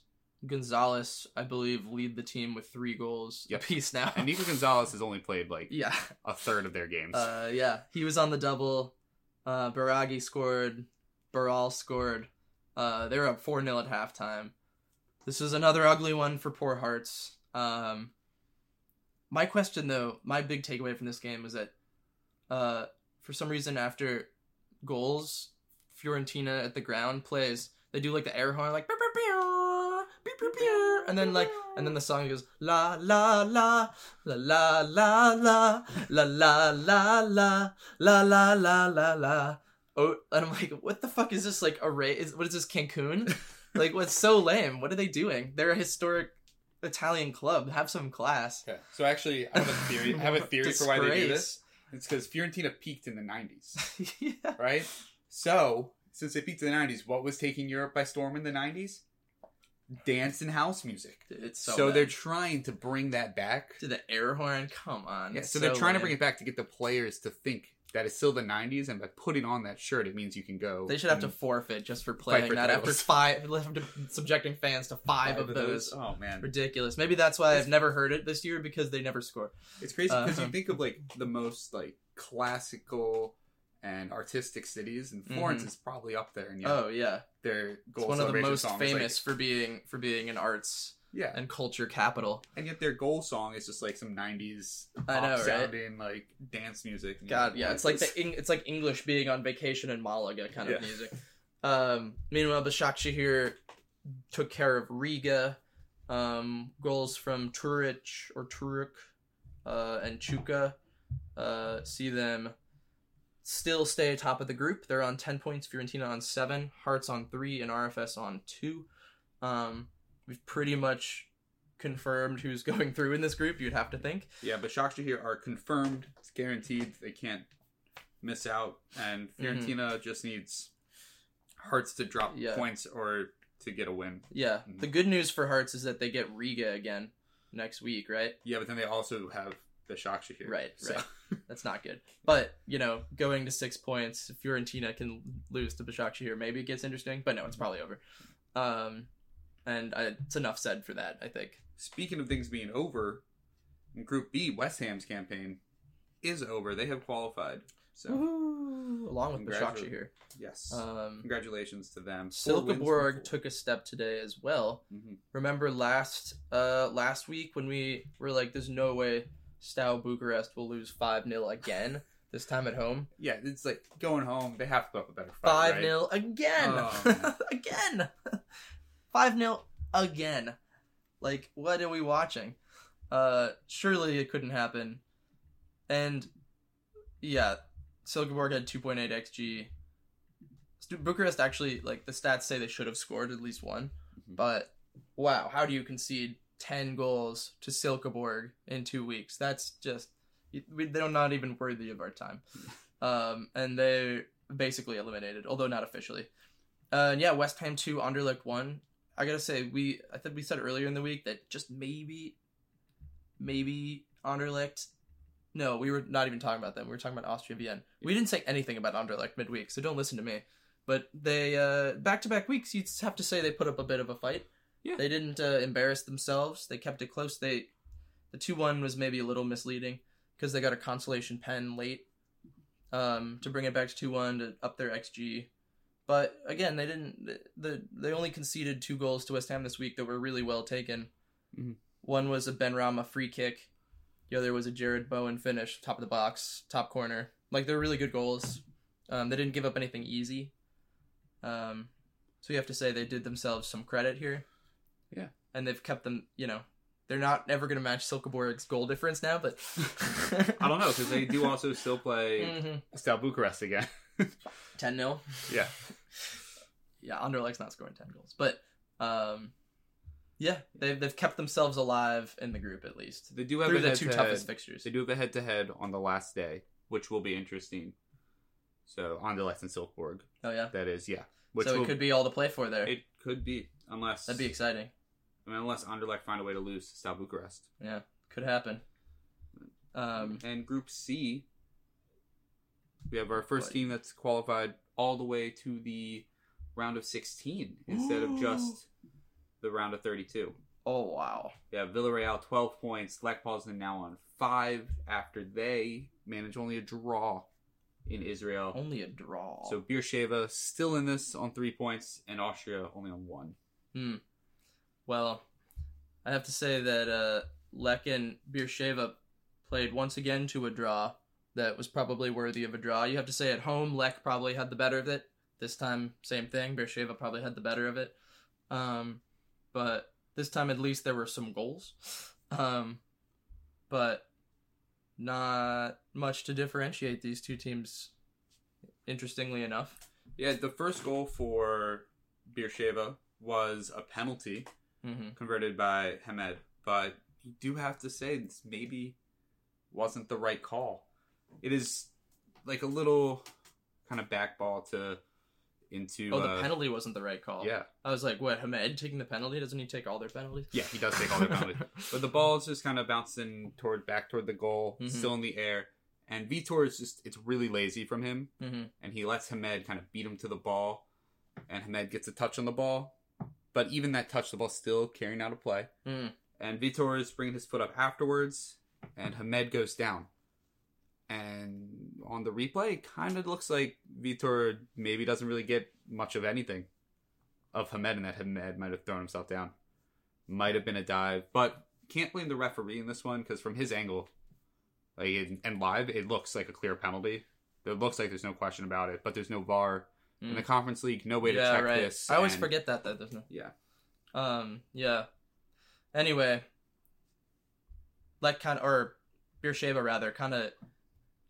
Gonzalez, I believe, lead the team with three goals Yep. apiece now. And Nico Gonzalez has only played like yeah, a third of their games. uh, yeah, he was on the double. Uh, Baragi scored. Baral scored. Uh, they were up 4 0 at halftime. This was another ugly one for poor Hearts. Um, my question, though, my big takeaway from this game was that uh, for some reason, after goals, Fiorentina at the ground plays, they do like the air horn, like, and then like and then the song goes la la la la la la la la la la la la la la la la. Oh, and I'm like, what the fuck is this? Like a ray? Is what is this Cancun? like, what's so lame? What are they doing? They're a historic Italian club. Have some class. Okay, so actually, I have a theory. I have a theory for why they do this. It's because Fiorentina peaked in the '90s, yeah. right? So since they peaked in the '90s, what was taking Europe by storm in the '90s? dance and house music. It's So, so, they're trying to bring that back. to the air horn. Come on. Yeah, it's so they're trying to bring it back to get the players to think that it's still the 90s, and by putting on that shirt, it means you can go. They should have to forfeit just for playing for that after five, after subjecting fans to five, of those. Oh man, Ridiculous. Maybe that's why I've never heard it this year because they never score. it's crazy because Uh, you think of like the most like classical and artistic cities, and Florence Mhm. is probably up there. And yeah, Oh yeah, it's goal one of the most is, like- famous for being for being an arts yeah, and culture capital. and yet their goal song is just like some '90s I know, right? sounding like dance music. God, yeah, it's like the? Eng- it's like English being on vacation in Malaga kind of Yeah. music. Um, meanwhile, Başakşehir took care of Riga. Um, goals from Turic or Turuk uh, and Chuka uh, see them still stay atop of the group. They're on ten points. Fiorentina on seven. Hearts on three, and RFS on two. Um, we've pretty much confirmed who's going through in this group. You'd have to think. Yeah, but Başakşehir are confirmed. It's guaranteed. They can't miss out. And Fiorentina just needs Hearts to drop Mm-hmm. Yeah. points or to get a win. Yeah. Mhm. The good news for Hearts is that they get Riga again next week, right? Yeah, but then they also have the Başakşehir. Right, So- right. That's not good. But, you know, going to six points, Fiorentina can lose to Başakşehir, maybe it gets interesting. But no, it's probably over. Um, and I, it's enough said for that, I think. Speaking of things being over, in Group B, West Ham's campaign is over. They have qualified. So Woohoo! Along with Congratulations. Başakşehir. yes, Um, congratulations to them. Silkeborg took a step today as well. Mhm. Remember last uh last week when we were like, "There's no way Steaua Bucharest will lose five 0 again this time at home." Yeah, it's like going home. They have to put up a better fight. Five right? 0 again, Oh, again, five 0 again. Like, what are we watching? Uh, surely it couldn't happen. And yeah, Silkeborg had 2.8 xg. Bucharest actually, like the stats say they should have scored at least one, Mhm. but wow, how do you concede 10 goals to Silkeborg in two weeks? That's just we- they're not even worthy of our time. Um, and they're basically eliminated, although not officially. Uh, and yeah, West Ham two, Anderlecht one. I gotta say, we I think we said earlier in the week that just maybe, maybe Anderlecht. No, we were not even talking about them. We were talking about Austria Vienna. We didn't say anything about Anderlecht midweek, so don't listen to me. But they uh, back-to-back weeks, you'd have to say they put up a bit of a fight. Yeah. They didn't uh, embarrass themselves. They kept it close. They the two one was maybe a little misleading because they got a consolation pen late um, to bring it back to two one to up their xG. But again, they didn't. The they only conceded two goals to West Ham this week that were really well taken. Mhm. One was a Benrahma free kick. The other was a Jarrod Bowen finish, top of the box, top corner. Like they're really good goals. Um, they didn't give up anything easy. Um, so you have to say they did themselves some credit here. Yeah. and they've kept them. You know, they're not ever going to match Silkeborg's goal difference now, but I don't know because they do also still play Mhm. Steaua Bucharest again. 10 0. Yeah. Yeah, Anderlecht's not scoring 10 goals. But, um, yeah, they've, they've kept themselves alive in the group at least. They do have Through the two toughest fixtures. They do have a head to head on the last day, which will be interesting. So Anderlecht and Silkeborg. Oh, yeah. That is, yeah. Which so will, it could be all to play for there. It could be unless That'd be exciting. I mean, unless Anderlecht find a way to lose to Steaua Bucharest. Yeah, could happen. Um, and Group C, we have our first team that's qualified all the way to the round of 16 instead of just the round of 32. oh, wow. Yeah, Villarreal 12 points. Lech Poznan now on five after they manage only a draw in Israel. Only a draw. So Beersheva still in this on three points, and Austria only on one. Hmm. Well, I have to say that uh, Lech and Beersheva played once again to a draw that was probably worthy of a draw. You have to say at home, Lech probably had the better of it. This time, same thing. Beersheva probably had the better of it. Um, but this time, at least, there were some goals. Um, but not much to differentiate these two teams, interestingly enough. Yeah, the first goal for Beersheva was a penalty hmm converted by Hamed, but you do have to say this maybe wasn't the right call. It is like a little kind of backball to into. Oh, the uh, penalty wasn't the right call. Yeah, I was like, what, Hamed taking the penalty? Doesn't he take all their penalties? yeah, he does take all their penalties. but the ball is just kind of bouncing toward back toward the goal, Mhm. still in the air. And Vitor is just it's really lazy from him, hmm and he lets Hamed kind of beat him to the ball, and Hamed gets a touch on the ball. But even that touch, the ball's still carrying out a play. Mm. And Vitor is bringing his foot up afterwards, and Hamed goes down. And on the replay, it kind of looks like Vitor maybe doesn't really get much of anything of Hamed, and that Hamed might have thrown himself down. Might have been a dive, but can't blame the referee in this one because from his angle, like and- and live, it looks like a clear penalty. It looks like there's no question about it, but there's no VAR in the conference league. No way to Mm. check right. this. I always and- forget that that there's no. Yeah, Um, yeah. Anyway, like kind of or Beersheba rather kind of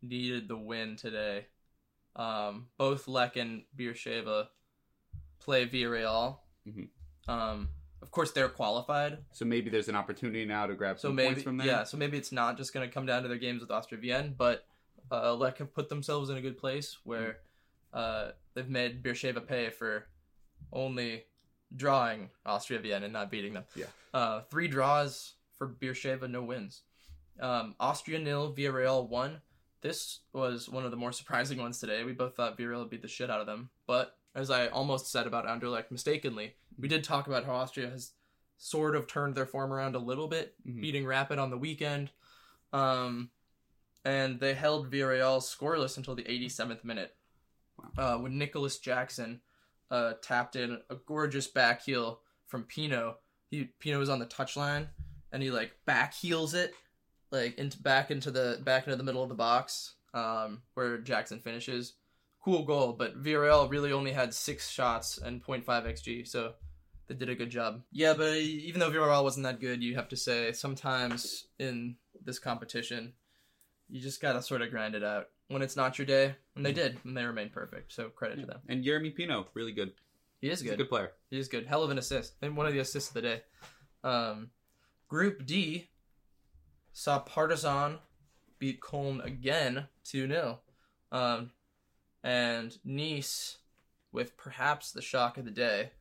needed the win today. Um, both Lech and Beersheba play Villarreal. Mhm. Um, of course they're qualified, so maybe there's an opportunity now to grab so some maybe points from there. yeah, so maybe it's not just going to come down to their games with Austria Vienna, but uh, Lech have put themselves in a good place where uh, they've made Beersheba pay for only drawing Austria Vienna and not beating them. Yeah. Uh, three draws for Beersheba, no wins. Um, Austria nil, Villarreal one. This was one of the more surprising ones today. We both thought Villarreal would beat the shit out of them, but as I almost said about Anderlecht mistakenly, we did talk about how Austria has sort of turned their form around a little bit, Mhm. beating Rapid on the weekend. Um, and they held Villarreal scoreless until the 87th minute. Uh, when Nicolas Jackson uh, tapped in a gorgeous back heel from Pino. He Pino was on the touchline and he like back heels it like into back into the back into the middle of the box um, where Jackson finishes. Cool goal, but Villarreal really only had six shots and 0.5 xg, so they did a good job. Yeah, but even though Villarreal wasn't that good, you have to say sometimes in this competition, you just gotta sort of grind it out when it's not your day, and they did, and they remained perfect. So credit to them. And Yeremy Pino, really good. He is good. He's good. a good player. He is good. Hell of an assist. And one of the assists of the day. Um, group D saw Partizan beat Köln again 2 0. Um, and Nice, with perhaps the shock of the day,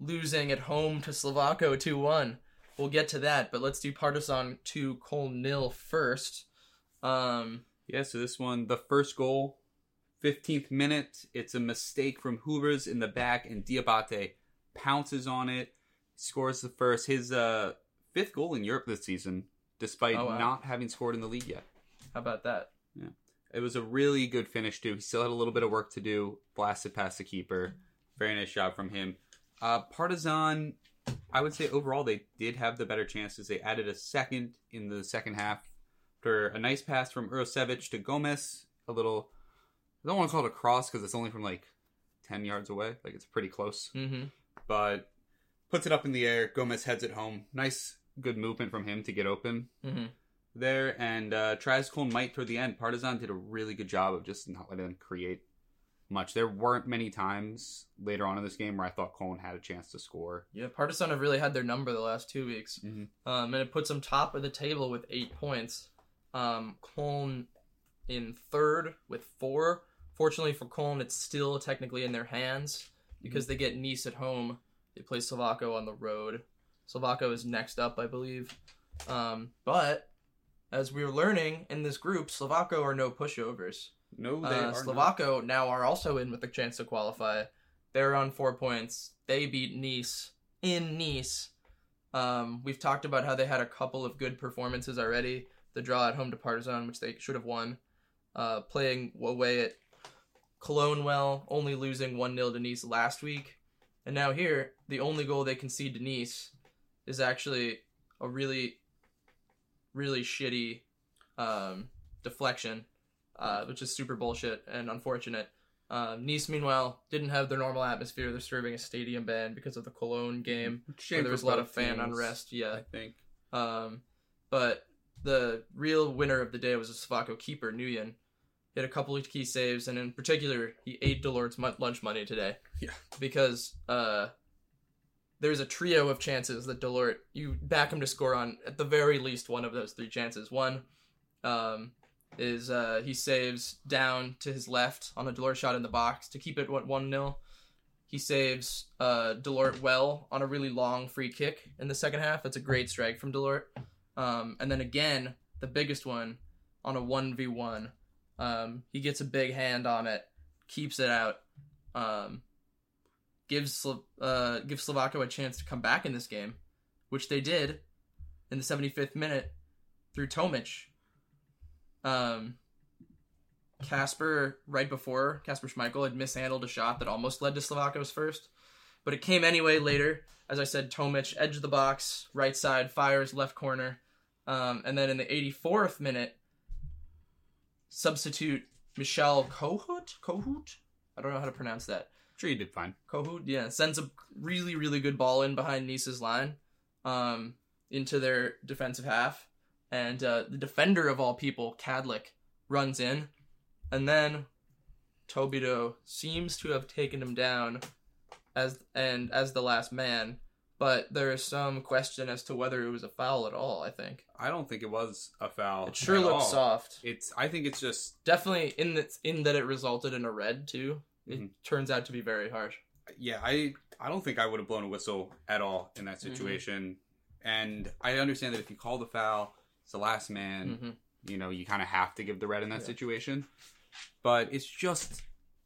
losing at home to Slovácko 2 1. We'll get to that, but let's do Partizan 2 Köln nil first. Um, Yeah, so this one, the first goal, 15th minute, it's a mistake from Hübers in the back, and Diabate pounces on it, scores the first, his uh, fifth goal in Europe this season, despite Oh, wow. not having scored in the league yet. how about that? Yeah. It was a really good finish, too. He still had a little bit of work to do, blasted past the keeper. Very nice job from him. Uh, Partizan, I would say overall, they did have the better chances. They added a second in the second half after a nice pass from Urosevic to Gomez. A little, I don't want to call it a cross because it's only from like 10 yards away. Like it's pretty close. Mm-hmm. But puts it up in the air. Gomez heads it home. Nice, good movement from him to get open Mm-hmm. there. And uh, tries Cole might toward the end. Partizan did a really good job of just not letting them create much. There weren't many times later on in this game where I thought Cologne had a chance to score. Yeah, Partizan have really had their number the last two weeks. Mhm. Um, and it puts them top of the table with eight points. Um, Cologne in third with four. Fortunately for Cologne, it's still technically in their hands because they get Nice at home. They play Slovácko on the road. Slovácko is next up, I believe. Um, but as we're learning in this group, Slovácko are no pushovers. No, they Uh, are not. Now are also in with a chance to qualify. They're on four points. They beat Nice in Nice. Um, we've talked about how they had a couple of good performances already. The draw at home to Partizan, which they should have won. Uh, playing away at Cologne well, only losing 1 0 to Nice last week. And now here, the only goal they concede to Nice is actually a really, really shitty um, deflection uh, which is super bullshit and unfortunate. Um, nice, meanwhile, didn't have their normal atmosphere. They're serving a stadium ban because of the Cologne game, Shame there was a lot of fan teams, unrest. Yeah, I think. um, but the real winner of the day was a Slovácko keeper, Nguyen. He had a couple of key saves, and in particular, he ate Delort's lunch money today. Yeah. Because uh, there's a trio of chances that Delort, you back him to score on at the very least one of those three chances. One um, is uh, he saves down to his left on a Delort shot in the box to keep it 1 0. He saves uh, Delort well on a really long free kick in the second half. That's a great strike from Delort. Um, and then again, the biggest one on a 1v1. Um, he gets a big hand on it, keeps it out, um, gives Slo- uh, gives Slovakia a chance to come back in this game, which they did in the 75th minute through Tomic. Um, Casper, right before Kasper Schmeichel had mishandled a shot that almost led to Slovakia's first, but it came anyway later. As I said, Tomic, edge of the box, right side, fires left corner. Um, and then in the 84th minute, substitute Michal Kohut? Kohut? I don't know how to pronounce that. Sure you did fine. Kohut, yeah, sends a really, really good ball in behind Nice's line um, into their defensive half. And uh, the defender of all people, Kadlec, runs in. And then Todibo seems to have taken him down as and as the last man. But there is some question as to whether it was a foul at all, I think. I don't think it was a foul. It sure looks all. soft. It's. I think it's just. Definitely in that in that it resulted in a red too. It Mhm. turns out to be very harsh. Yeah, I. I don't think I would have blown a whistle at all in Mm-hmm. that situation. And I understand that if you call the foul, it's the last man. hmm You know, you kind of have to give the red in that Yeah. situation. But it's just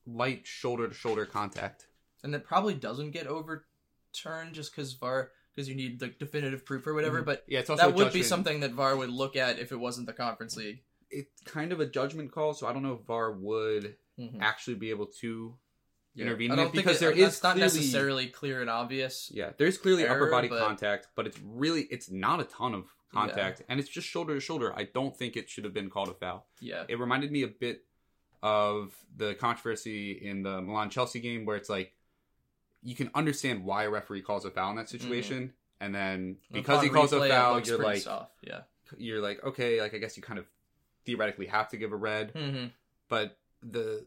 light shoulder to shoulder contact. and that probably doesn't get overturned just because VAR because you need the definitive proof or whatever. Mhm. But Yeah, it's also that would be something that VAR would look at if it wasn't the Conference League. It's kind of a judgment call, so I don't know if VAR would Mhm. actually be able to Yeah. intervene I don't it think because it- there is not clearly- necessarily clear and obvious. Yeah, there's clearly upper body but- contact, but it's really it's not a ton of contact, and it's just shoulder to shoulder. I don't think it should have been called a foul. Yeah, It reminded me a bit of the controversy in the Milan Chelsea game, where it's like you can understand why a referee calls a foul in that situation, and then because he calls replay, a foul, you're like soft. Yeah. you're like okay, like I guess you kind of theoretically have to give a red, hmm but the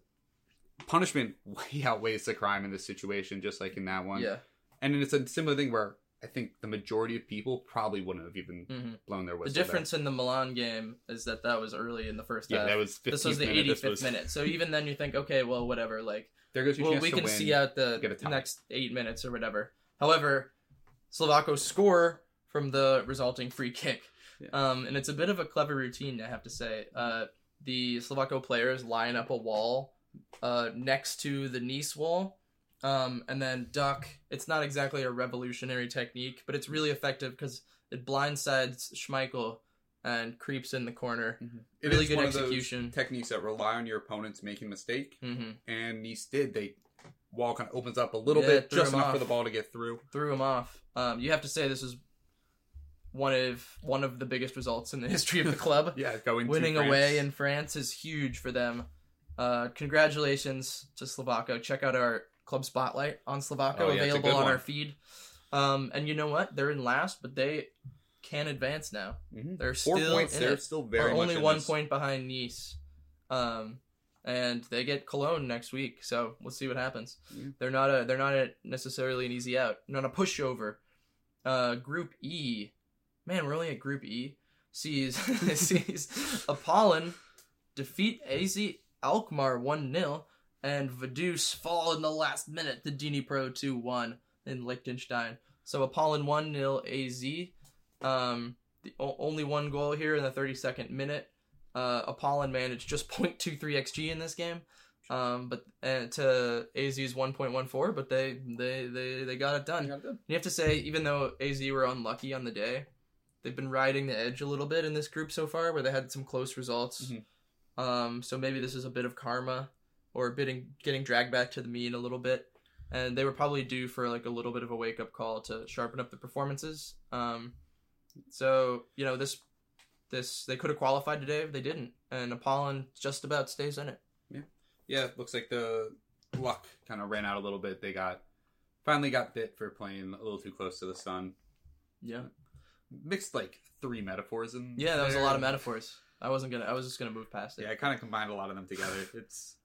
punishment way outweighs the crime in this situation, just like in that one. Yeah. And it's a similar thing where I think the majority of people probably wouldn't have even hmm blown their The whistle. there. difference in the Milan game is that that was early in the first yeah, half. that was 15th this was the minute. 85th was- minute. So even then, you think, okay, well, whatever. Like, There goes well, we can win. see out the get a tie. next eight minutes or whatever. However, Slovácko score from the resulting free kick, Yeah. um, and it's a bit of a clever routine, I have to say. Uh, the Slovácko players line up a wall uh, next to the Nice wall, um, and then duck. It's not exactly a revolutionary technique, but it's really effective because it blindsides Schmeichel and creeps in the corner. It really good one of those execution. techniques that rely on your opponents making a mistake, hmm and Nice did. They wall kind of opens up a little Yeah, bit, just enough for the ball to get through. threw him off. Um, you have to say this is one of one of the biggest results in the history of the club. Yeah, going to Winning away in France is huge for them. Uh, congratulations to Slovácko. Check out our club spotlight on Slovácko, Oh, yeah, available on one. our feed. Um, and you know what? They're in last, but they can advance now. Mhm. They're four still points. in They're it. still very much only one this. point behind Nice. Um, and they get Cologne next week, so we'll see what happens. Yeah. They're not a they're not a, necessarily an easy out, not a pushover. Uh, Group E, man, we're only at Group E. Sees sees Apollon defeat AZ Alkmaar one 0 and Vaduz fall in the last minute to Dnipro two one in Liechtenstein. So Apollon one 0 AZ. Um, the o- only one goal here in the 32nd minute. Uh, Apollon managed just 0.23 xg in this game, um, but uh, to AZ's 1.14. But they they they they got it done. Yeah, good. You have to say, even though AZ were unlucky on the day, they've been riding the edge a little bit in this group so far, where they had some close results. Mhm. Um, so maybe this is a bit of karma, or bidding, getting dragged back to the mean a little bit. And they were probably due for like a little bit of a wake up call to sharpen up the performances. Um, so you know this, this they could have qualified today, but they didn't. And Apollon just about stays in it. Yeah, it looks like the luck kind of ran out a little bit. They got finally got bit for playing a little too close to the sun. Yeah, Mixed like three metaphors in. yeah, that was a lot of metaphors. I wasn't gonna. I was just gonna move past it. Yeah, I kind of combined a lot of them together. It's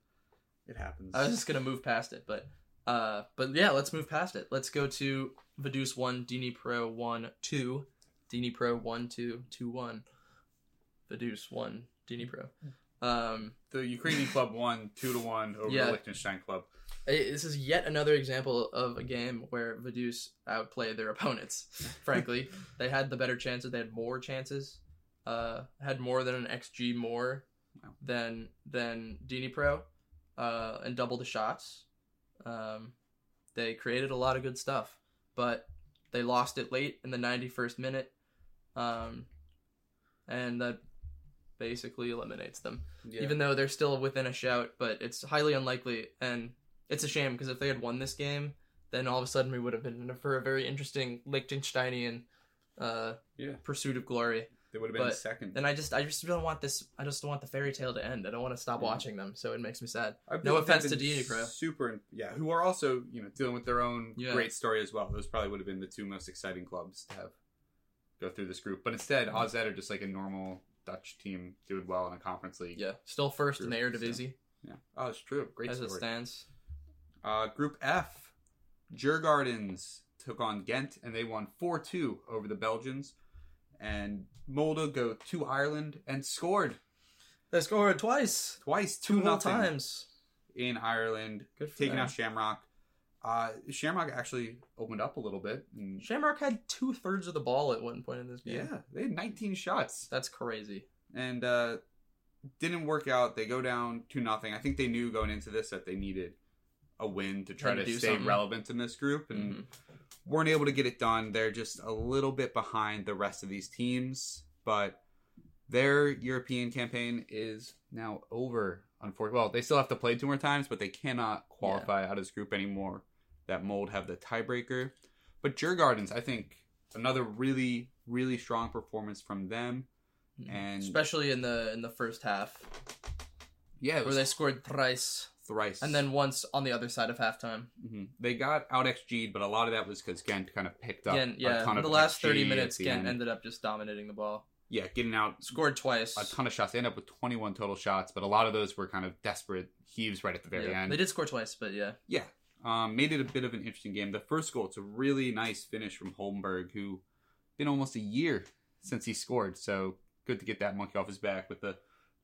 it happens. I was just gonna move past it, but uh, but yeah, let's move past it. Let's go to Vaduz one, Dnipro one, two, Dnipro one, two, two, one, Vaduz one, Dnipro. Um, the Ukrainian club won two to one over Yeah. the Liechtenstein club. This is yet another example of a game where Vaduz outplayed their opponents. Frankly, they had the better chances. They had more chances. Uh, had more than an xG more Wow. than than Dnipro, uh, and double the shots. Um, they created a lot of good stuff, but they lost it late in the 91st minute, um, and that basically eliminates them Yeah. even though they're still within a shout, but it's highly unlikely. And it's a shame because if they had won this game, then all of a sudden we would have been in for a very interesting Liechtensteinian uh, Yeah. pursuit of glory. they would have been but second. And I just, I just don't want this. I just don't want the fairy tale to end. I don't want to stop Yeah. watching them, so it makes me sad. I've no offense to Pro. Super, yeah, who are also you know dealing with their own Yeah. great story as well. Those probably would have been the two most exciting clubs to have go through this group. But instead, Mm-hmm. AZ are just like a normal Dutch team doing well in a conference league. Yeah, still first in the Group, Eredivisie yeah. Oh, it's true. Great as it story. stands. Uh, group F, Djurgardens took on Ghent and they won 4 2 over the Belgians. And Molde go to Ireland and scored They scored twice, twice, 2 two times. in Ireland, taking them. out Shamrock. Uh, Shamrock actually opened up a little bit. And Shamrock had two thirds of the ball at one point in this game. yeah, they had 19 shots that's crazy. and uh, didn't work out. They go down to nothing. I think they knew going into this that they needed a win to try to to stay something. relevant in this group, and Mhm. weren't able to get it done. They're just a little bit behind the rest of these teams, but their European campaign is now over. Unfortunately, well, they still have to play two more times, but they cannot qualify out of this group anymore. That Molde have the tiebreaker, but Djurgardens, I think, another really, really strong performance from them. And especially in the in the first half yeah, it where they scored thrice thrice, and then once on the other side of halftime. hmm they got out XG'd, but a lot of that was because Ghent kind of picked up a yeah, ton of the last XG 30 minutes, Ghent end. ended up just dominating the ball. yeah, getting out Scored twice. a ton of shots. They ended up with 21 total shots, but a lot of those were kind of desperate heaves right at the very Yeah, end. They did score twice, but yeah. Yeah, um, made it a bit of an interesting game. The first goal, it's a really nice finish from Holmberg, who been almost a year since he scored. So good to get that monkey off his back with the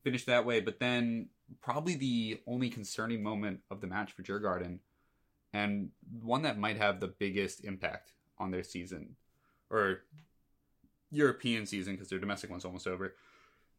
finish that way. But then probably the only concerning moment of the match for Djurgarden, and one that might have the biggest impact on their season or European season because their domestic one's almost over,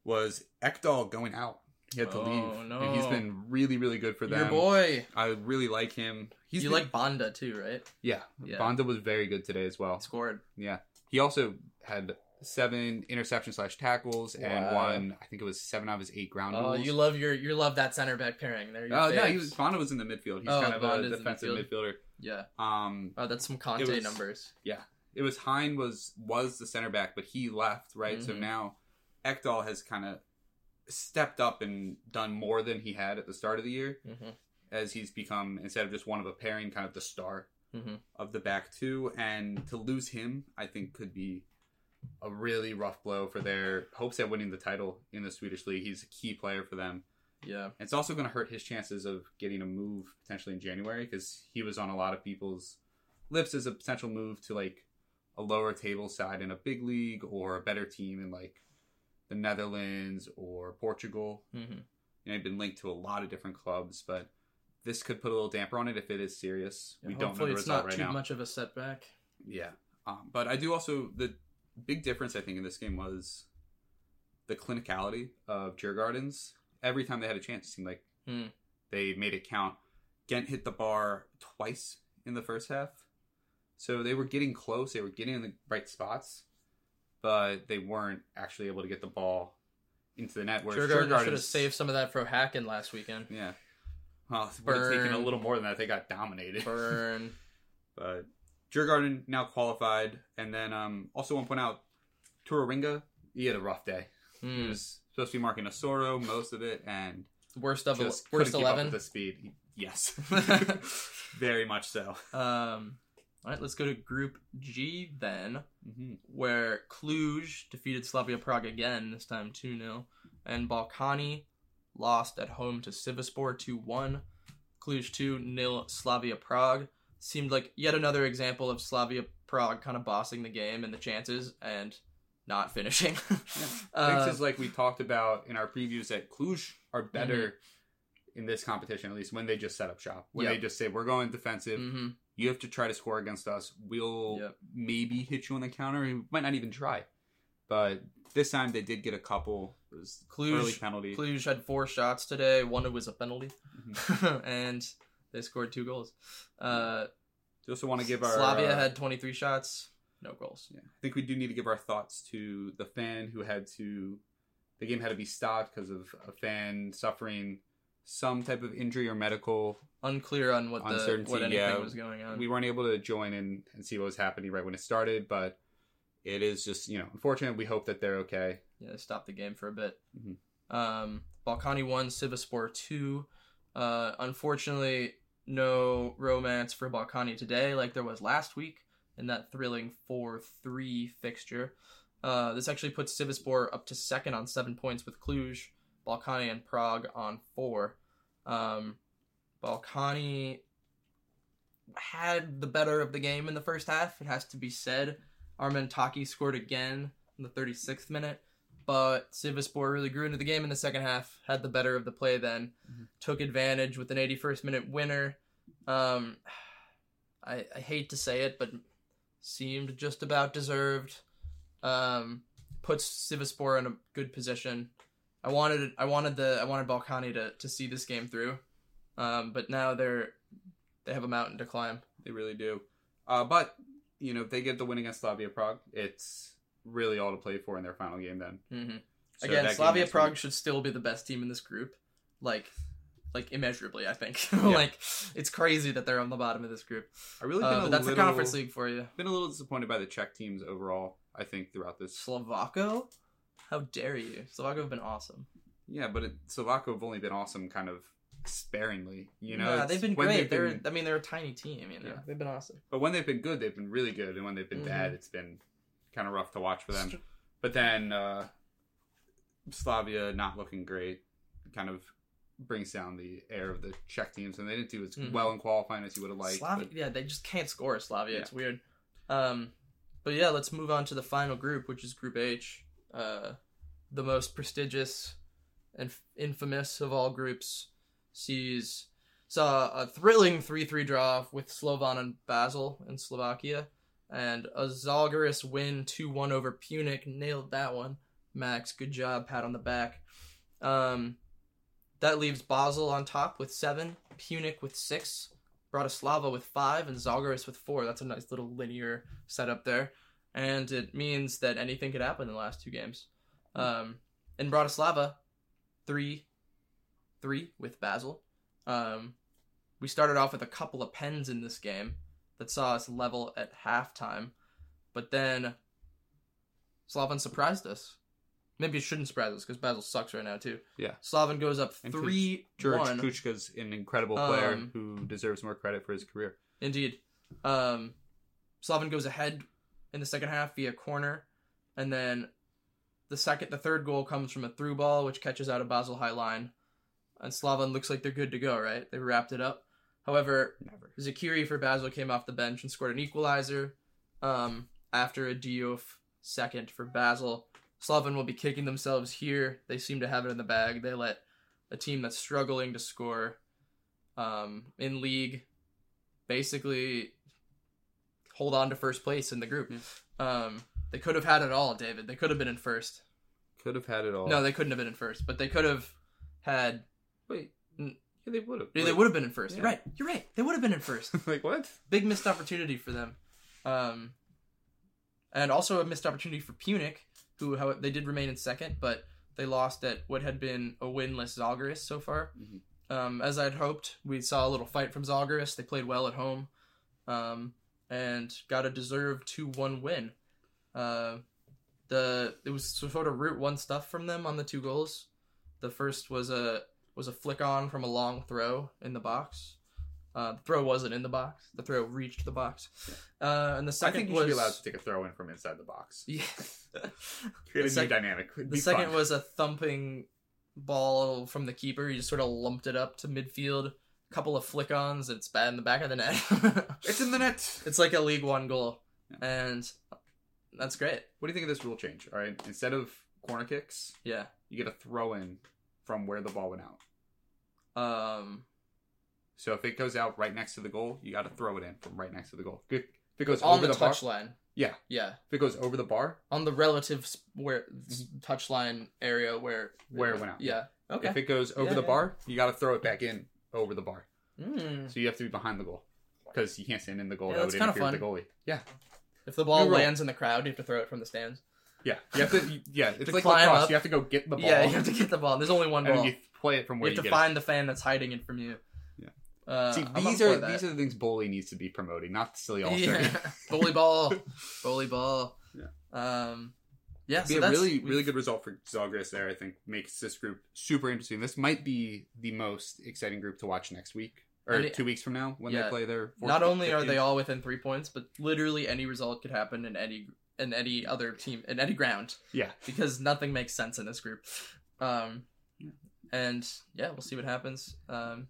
was Ekdal going out. He had to Oh, leave. no. And he's been really, really good for them. Your boy. I really like him. He's you been- like Banda too, right? yeah. Yeah. Banda was very good today as well. Scored. Yeah, he also had seven interceptions slash tackles and one. I think it was seven out of his eight ground Oh, you love your you love that center back pairing. There. You go. Oh no, he was in the midfield. He's Oh, kind of a the defensive midfield. midfielder. Yeah. Um, Oh, that's some content was- numbers. Yeah. It was Hein was was the center back, but he left right. So Mhm. now Ekdal has kind of stepped up and done more than he had at the start of the year, hmm as he's become instead of just one of a pairing, kind of the star hmm of the back two, and to lose him, I think could be a really rough blow for their hopes at winning the title in the Swedish league. He's a key player for them. Yeah. It's also going to hurt his chances of getting a move potentially in January because he was on a lot of people's lips as a potential move to like a lower table side in a big league or a better team in like the Netherlands or Portugal. hmm You know, he'd been linked to a lot of different clubs, but this could put a little damper on it if it is serious. we don't know Hopefully, the it's result not right too now. much of a setback. Yeah. Um, but I do also the big difference I think in this game was the clinicality of Gardens. Every time they had a chance, it seemed like Hmm. they made it count. Ghent hit the bar twice in the first half, so they were getting close. They were getting in the right spots, but they weren't actually able to get the ball into the net. Whereas Djurgården should have saved some of that for Hacken last weekend. Yeah. Well, it would have taken a little more than that. They got dominated. Burn. But Djurgården now qualified, and then um, also want to point out Torunarigha. He had a rough day. He Hmm. was supposed to be marking Asoro most of it, and Worst of just worst couldn't keep up eleven. the speed. Yes, very much so. Um, all right, let's go to Group G then, hmm where Cluj defeated Slavia Prague again, this time 2 0, and Ballkani lost at home to Sivaspor 2 1. Cluj 2 0 Slavia Prague. Seemed like yet another example of Slavia Prague kind of bossing the game and the chances and not finishing. I Uh, think it's like we talked about in our previews that Cluj are better in this competition, at least when they just set up shop. When Yep. they just say, we're going defensive, hmm you have to try to score against us. We'll Yep. maybe hit you on the counter. We might not even try. But this time they did get a couple. It was Cluj- early penalty. Cluj had four shots today. One was a penalty, Mm-hmm. and they scored two goals. Uh, We also want to give our Slavia uh, had 23 shots, no goals. Yeah, I think we do need to give our thoughts to the fan who had to. The game had to be stopped because of a fan suffering some type of injury or medical. Unclear on what the what anything yeah. was going on. We weren't able to join in and see what was happening right when it started, but it is just you know unfortunate. We hope that they're okay. yeah, they stopped the game for a bit. Mhm. Um, Ballkani won, Sivaspor two. Uh, unfortunately, no romance for Ballkani today, like there was last week in that thrilling four three fixture. Uh, this actually puts Sivaspor up to second on seven points with Cluj, Ballkani and Prague on four. Um, Ballkani had the better of the game in the first half. It has to be said. Armend Thaqi scored again in the 36th minute, but Sivaspor really grew into the game in the second half. Had the better of the play then, Mhm. took advantage with an 81st minute winner. Um, I, I hate to say it, but seemed just about deserved. Um, puts Sivaspor in a good position. I wanted I wanted the I wanted Ballkani to, to see this game through, um, but now they're they have a mountain to climb. They really do. Uh, but you know if they get the win against Slavia Prague, it's really all to play for in their final game. Then hmm So Again, Slavia Prague week- should still be the best team in this group, like like immeasurably. I think like it's crazy that they're on the bottom of this group. I really Uh, a but that's little, the conference league for you. Been a little disappointed by the Czech teams overall. I think throughout this Slovácko, how dare you? Slovácko have been awesome. Yeah, but it, Slovácko have only been awesome kind of sparingly. You know, yeah, they've been great. they've They're I mean they're a tiny team. You know, Yeah. they've been awesome. but when they've been good, they've been really good, and when they've been Mhm. bad, it's been kind of rough to watch for them. But then uh, Slavia not looking great, kind of brings down the air of the Czech teams, and they didn't do as Mhm. well in qualifying as you would have liked. Slavia, but- yeah, they just can't score Slavia. Yeah. It's weird. Um, but yeah, let's move on to the final group, which is Group H, uh, the most prestigious and f- infamous of all groups. Sees saw a thrilling three-three draw with Slovan and Basel in Slovakia, and a win two-one over Pyunik. Nailed that one, Max. Good job. Pat on the back. Um, that leaves Basel on top with seven, Pyunik with six, Bratislava with five, and Zalgiris with four. That's a nice little linear setup there. And it means that anything could happen in the last two games. Um, in Bratislava, three, three with Basel. Um, we started off with a couple of pens in this game that saw us level at halftime, but then Slovan surprised us. Maybe it shouldn't surprise us because Basel sucks right now too. Yeah. Slovan goes up And three George one. Kucka's an incredible player Um, who deserves more credit for his career. Indeed. Um, Slovan goes ahead in the second half via corner, and then the second, the third goal comes from a through ball, which catches out a Basel high line, and Slovan looks like they're good to go. Right, they wrapped it up. However, Never. Zeqiri for Basel came off the bench and scored an equalizer. Um, after a Diouf second for Basel, Slovan will be kicking themselves here. They seem to have it in the bag. They let a team that's struggling to score um, in league basically hold on to first place in the group. Um, they could have had it all, David. They could have been in first. Could have had it all. No, they couldn't have been in first, but they could have had. wait. Mm. Yeah, they would have. They would have been in first. You're Yeah. right. You're right. They would have been in first. like what? Big missed opportunity for them. Um, and also a missed opportunity for Pyunik, who how they did remain in second, but they lost at what had been a winless Zalgiris so far. Mhm. Um, as I'd hoped, we saw a little fight from Zalgiris. They played well at home, um, and got a deserved two-one win. Uh, the it was sort of route one stuff from them on the two goals. The first was a was a flick on from a long throw in the box. Uh, the throw wasn't in the box. The throw reached the box. Uh, and the I second think you was should be allowed to take a throw in from inside the box. yeah. Create a The sec- new dynamic. It'd The second fun. was a thumping ball from the keeper. He just sort of lumped it up to midfield. A couple of flick ons. It's bad in the back of the net. It's in the net. it's like a League One goal, Yeah. and that's great. What do you think of this rule change? All right, instead of corner kicks, Yeah, you get a throw in from where the ball went out. Um, So if it goes out right next to the goal, you got to throw it in from right next to the goal. If it goes on over the, the, bar, touch line. Yeah. Yeah. if it goes over the bar, On the relative where s- touch line area where Where it went out. Yeah. Okay. if it goes over Yeah, the yeah. bar, you got to throw it back in over the bar. Mm. So you have to be behind the goal because you can't stand in the goal. Yeah, that that's would interfere with the goalie. Yeah, If the ball lands in the crowd, you have to throw it from the stands. Yeah. You have to. Yeah, it's To like climb lacrosse. up. You have to go get the ball. Yeah, you have to get the ball. There's only one and ball. then you play it from where You have you, to find the fan that's hiding it from you. Yeah. Uh. See, these are these are the things Boehly needs to be promoting, not the silly all yeah. Bully ball. Bully ball. Yeah. Um, yeah. be So a that's really we've- really good result for Zalgiris there. I think makes this group super interesting. This might be the most exciting group to watch next week or And it- two weeks from now when yeah. they play their. Not only are they all within three points, but literally any result could happen in any in any other team in any ground yeah because nothing makes sense in this group. Um, and yeah, we'll see what happens. Um,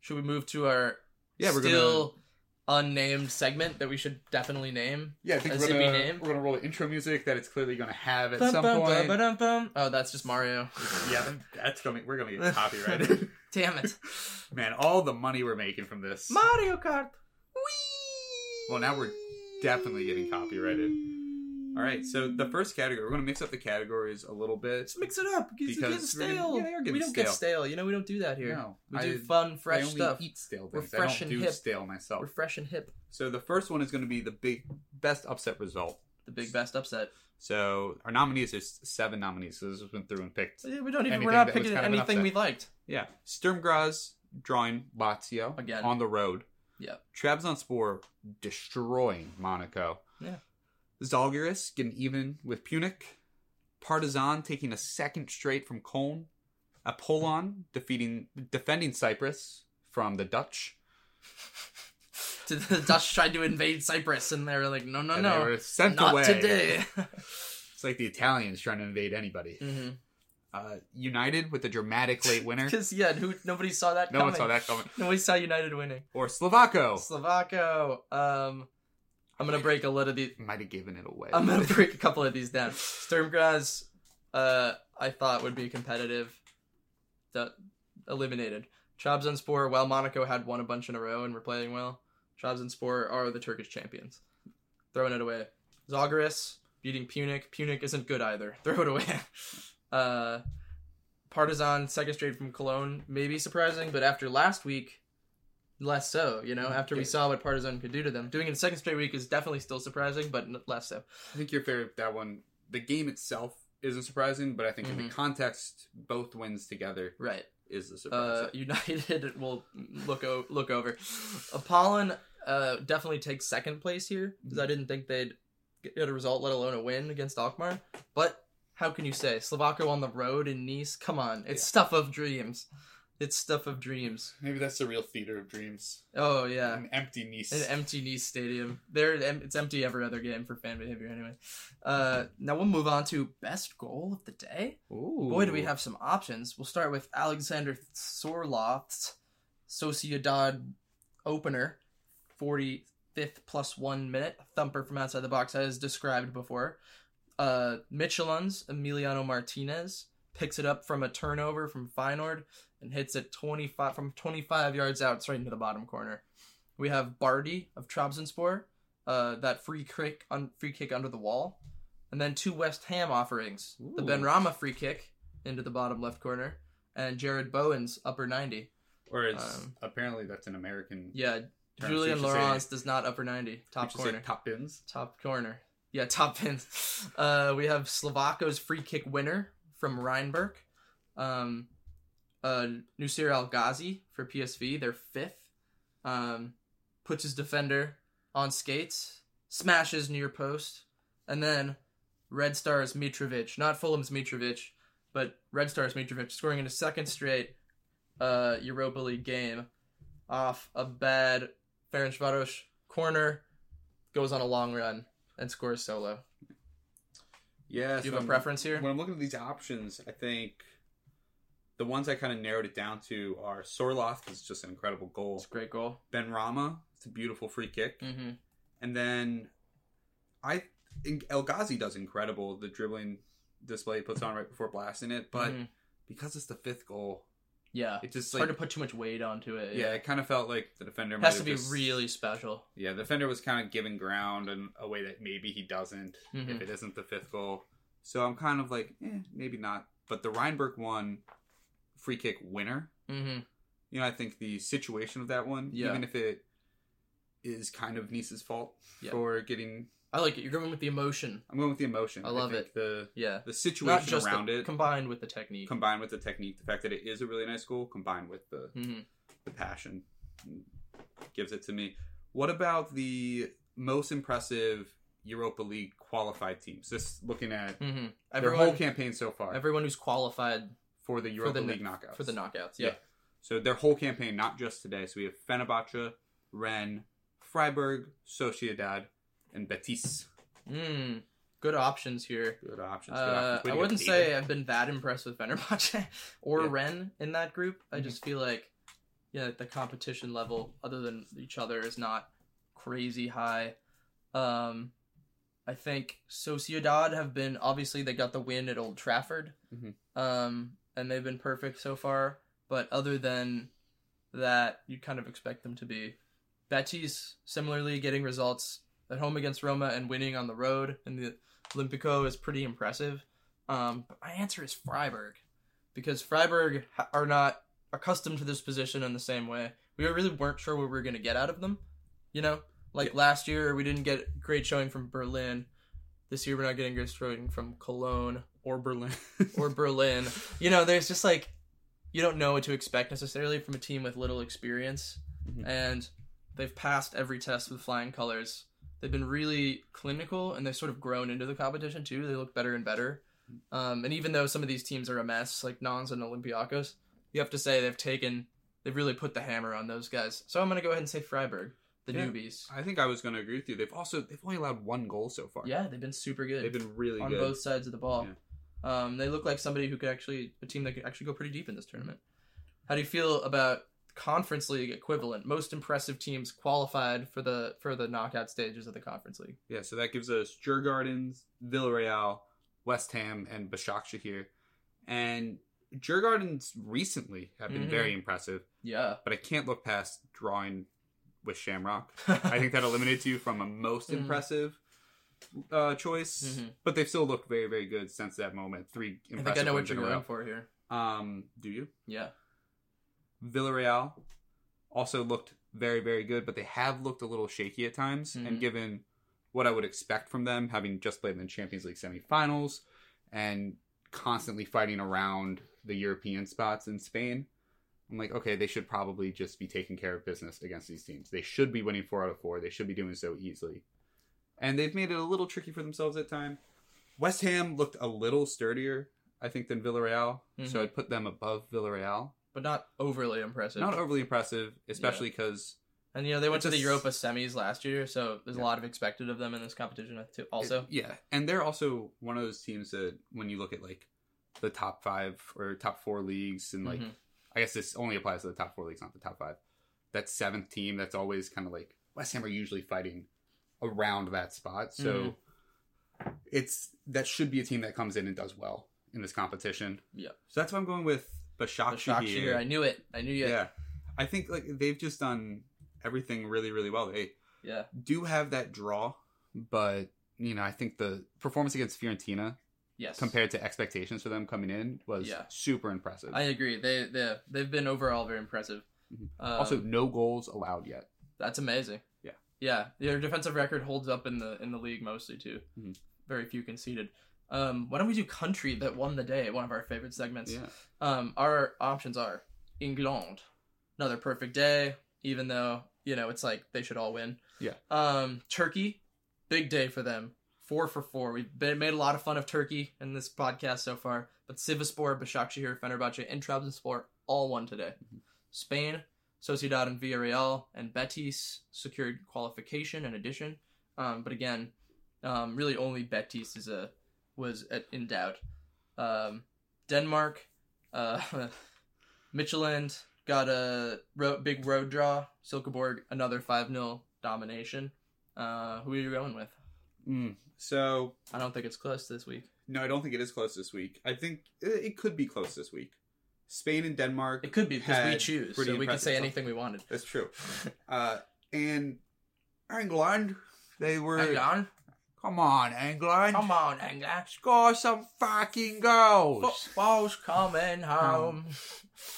should we move to our yeah we're still gonna unnamed segment that we should definitely name? yeah I think we're gonna named? we're gonna roll the intro music that it's clearly gonna have at Bum, some bum, point. bum, bum, bum. Oh, that's just Mario. yeah, that's gonna we're gonna get copyrighted. Damn it. Man, all the money we're making from this. Mario Kart. Well, now we're definitely getting copyrighted. All right, so the first category, we're going to mix up the categories a little bit. Let's mix it up because, Because it's we're getting getting- stale. yeah, they are getting we don't stale. get stale. You know, we don't do that here. No, we I- do fun, fresh I only stuff. eat stale We're things. I don't and do hip. stale myself. We're fresh and hip. So the first one is going to be the big best upset result. The big best upset. So our nominees there's seven nominees. So this has been through and picked. Yeah, We don't even. Anything we're not picking kind of anything we liked. Yeah, Sturm Graz drawing Lazio Again. on the road. Yep. Trabzonspor destroying Monaco. Yeah. Zalgiris getting even with Pyunik. Partizan taking a second straight from Köln. Apollon defeating defending Cyprus from the Dutch. The Dutch tried to invade Cyprus, and they were like, "No, no, and no, they were sent not away. today." It's like the Italians trying to invade anybody. mm-hmm. Uh, United with a dramatic late winner. Because yeah, who nobody saw that. no coming. one saw that coming. Nobody saw United winning. Or Slovácko Slovácko. Um, I'm gonna break a lot of these. might have given it away. I'm gonna break a couple of these down. Sturm Graz, uh, I thought would be competitive. That eliminated. Trabzonspor, while Monaco had won a bunch in a row and were playing well, Trabzonspor are the Turkish champions. Throwing it away. Zalgiris beating Pyunik. Pyunik isn't good either. Throw it away. Uh, Partizan second straight from Cologne, maybe surprising, but after last week, less so. You know, after we saw what Partizan could do to them, doing it a second straight week is definitely still surprising, but less so. I think you're fair with that one. The game itself isn't surprising, but I think in Mhm. the context, both wins together Right. is the Uh, surprise. United will look o- look over. Apollon uh, definitely takes second place here because I didn't think they'd get a result, let alone a win against Alkmaar. But how can you say Slovácko on the road in Nice? Come on, it's stuff of dreams. It's stuff of dreams. Maybe that's the real theater of dreams. Oh yeah, An empty Nice. an empty Nice stadium. There, it's empty every other game for fan behavior anyway. Uh, now we'll move on to best goal of the day. Ooh. Boy, do we have some options. We'll start with Alexander Sørloth's Sociedad opener, 45th plus one minute, thumper from outside the box, as described before. Uh, Midtjylland's Emiliano Martinez picks it up from a turnover from Feyenoord and hits it 25 from 25 yards out straight into the bottom corner. We have Bardhi of Trabzonspor, uh, that free kick on free kick under the wall, and then two West Ham offerings: the Ooh. Benrahma free kick into the bottom left corner, and Jarrod Bowen's upper 90. Or it's um, apparently that's an American. Yeah, term, Julian so you should say- Laurence does not upper 90, top you should say corner. Top bins. Top corner. Yeah, top pins. Uh, we have Slovácko's free kick winner from Reinberk. Um, uh, Nusir Al Ghazi for PSV, their fifth. Um, puts his defender on skates, smashes near post, and then Red Stars Mitrovic, not Fulham's Mitrovic, but Red Stars Mitrovic, scoring in a second straight uh, Europa League game off a bad Ferencvaros corner, goes on a long run and scores solo. Yeah. Do you so have a I'm- preference here? When I'm looking at these options, I think the ones I kind of narrowed it down to are Sørloth, it's just an incredible goal. It's a great goal. Benrahma, it's a beautiful free kick. Mm-hmm. And then I think El Ghazi does incredible. The dribbling display he puts on right before blasting it, but Mhm. because it's the fifth goal, Yeah, It just it's like hard to put too much weight onto it. yeah, it kind of felt like the defender has to be just- really special. Yeah, the defender was kind of giving ground in a way that maybe he doesn't Mhm. if it isn't the fifth goal. So I'm kind of like, eh, maybe not. But the Reinberk one free kick winner, Mm-hmm. you know, I think the situation of that one, Yeah. even if it is kind of Nice's fault Yeah. for getting, I like it. You're going with the emotion. I'm going with the emotion. I love it. The Yeah, the situation around the, it, combined with the technique. combined with the technique, the fact that it is a really nice goal, combined with the hmm the passion gives it to me. What about the most impressive Europa League qualified teams? Just looking at hmm their whole campaign so far everyone who's qualified for the Europa the- League knockouts. for the knockouts. Yeah. Yeah. So their whole campaign, not just today. So we have Fenerbahce, Rennes, Freiburg, Sociedad, and Betis. Mm, good options here. Good options. Good Uh, options. I wouldn't say I've been that impressed with Fenerbahce or Yeah. Rennes in that group. I Mhm. just feel like, yeah, the competition level, other than each other, is not crazy high. Um, I think Sociedad have been obviously they got the win at Old Trafford, Mhm. um, and they've been perfect so far. But other than that, you kind of expect them to be. Betis similarly getting results at home against Roma and winning on the road in the Olimpico is pretty impressive. Um, but my answer is Freiburg because Freiburg are not accustomed to this position in the same way. We really weren't sure what we were going to get out of them. You know, like Yeah. last year we didn't get great showing from Berlin. This year we're not getting great showing from Cologne or Berlin or Berlin. You know, there's just like you don't know what to expect necessarily from a team with little experience, Mhm. and they've passed every test with flying colors. They've been really clinical, and they've sort of grown into the competition too. They look better and better. Um, and even though some of these teams are a mess, like Nantes and Olympiacos, you have to say they've taken, they've really put the hammer on those guys. So I'm gonna go ahead and say Freiburg, the Yeah. newbies. I think I was going to agree with you. They've also they've only allowed one goal so far. Yeah, they've been super good. they've been really on good. both sides of the ball. Yeah. Um, they look like somebody who could actually a team that could actually go pretty deep in this tournament. How do you feel about conference league equivalent? Most impressive teams qualified for the for the knockout stages of the conference league. Yeah, so that gives us Djurgardens, Villarreal, West Ham, and Başakşehir. And Djurgardens recently have been Mhm. very impressive, Yeah, but I can't look past drawing with Shamrock. I think that eliminates you from a most Mhm. impressive uh, choice, Mhm. but they've still looked very, very good since that moment. Three I think I know what you're going for here. Um, do you? Yeah, Villarreal also looked very, very good, but they have looked a little shaky at times. Mhm. And given what I would expect from them, having just played in the Champions League semifinals and constantly fighting around the European spots in Spain, I'm like, okay, they should probably just be taking care of business against these teams. They should be winning four out of four. They should be doing so easily. And they've made it a little tricky for themselves at time. West Ham looked a little sturdier, I think, than Villarreal. So Mhm. I'd put them above Villarreal. but not overly impressive. Not overly impressive, especially because and you know they went to the Europa semis last year, so there's Yeah. a lot of expected of them in this competition too. Also, yeah, and they're also one of those teams that when you look at like the top five or top four leagues, and like Mhm. I guess this only applies to the top four leagues, not the top five. That seventh team, that's always kind of like West Ham are usually fighting around that spot, so it's that should be a team that comes in and does well in this competition. Yeah. so that's why I'm going with Başakşehir. Başakşehir, I knew it. I knew you. yeah, I think like they've just done everything really, really well. They yeah. do have that draw, but you know, I think the performance against Fiorentina Yes. compared to expectations for them coming in was Yeah. super impressive. I agree. They they they've been overall very impressive. Mhm. Um, also, no goals allowed yet. that's amazing. Yeah. Their defensive record holds up in the in the league mostly too. Mhm. Very few conceded. Um, why don't we do country that won the day? One of our favorite segments. Yeah, Um, our options are England, another perfect day, even though you know it's like they should all win. Yeah. Um, Turkey, big day for them. Four for four. We've been, made a lot of fun of Turkey in this podcast so far, but Sivaspor, Başakşehir, Fenerbahce, and Trabzonspor all won today. Spain, Sociedad and Villarreal, and Betis secured qualification in addition. Um, but again, um, really only Betis is a was at, in doubt. Um, Denmark, uh, Midtjylland got a ro- big road draw. Silkeborg another five 0 domination. Uh, who are you going with? Mm. So I don't think it's close this week. no, I don't think it is close this week. I think it, it could be close this week. Spain and Denmark. It could be because we choose, so we could say stuff. anything we wanted. That's true. uh, and England, they were. On. Come on, England. Come on, England. Score some fucking goals. Football's coming home.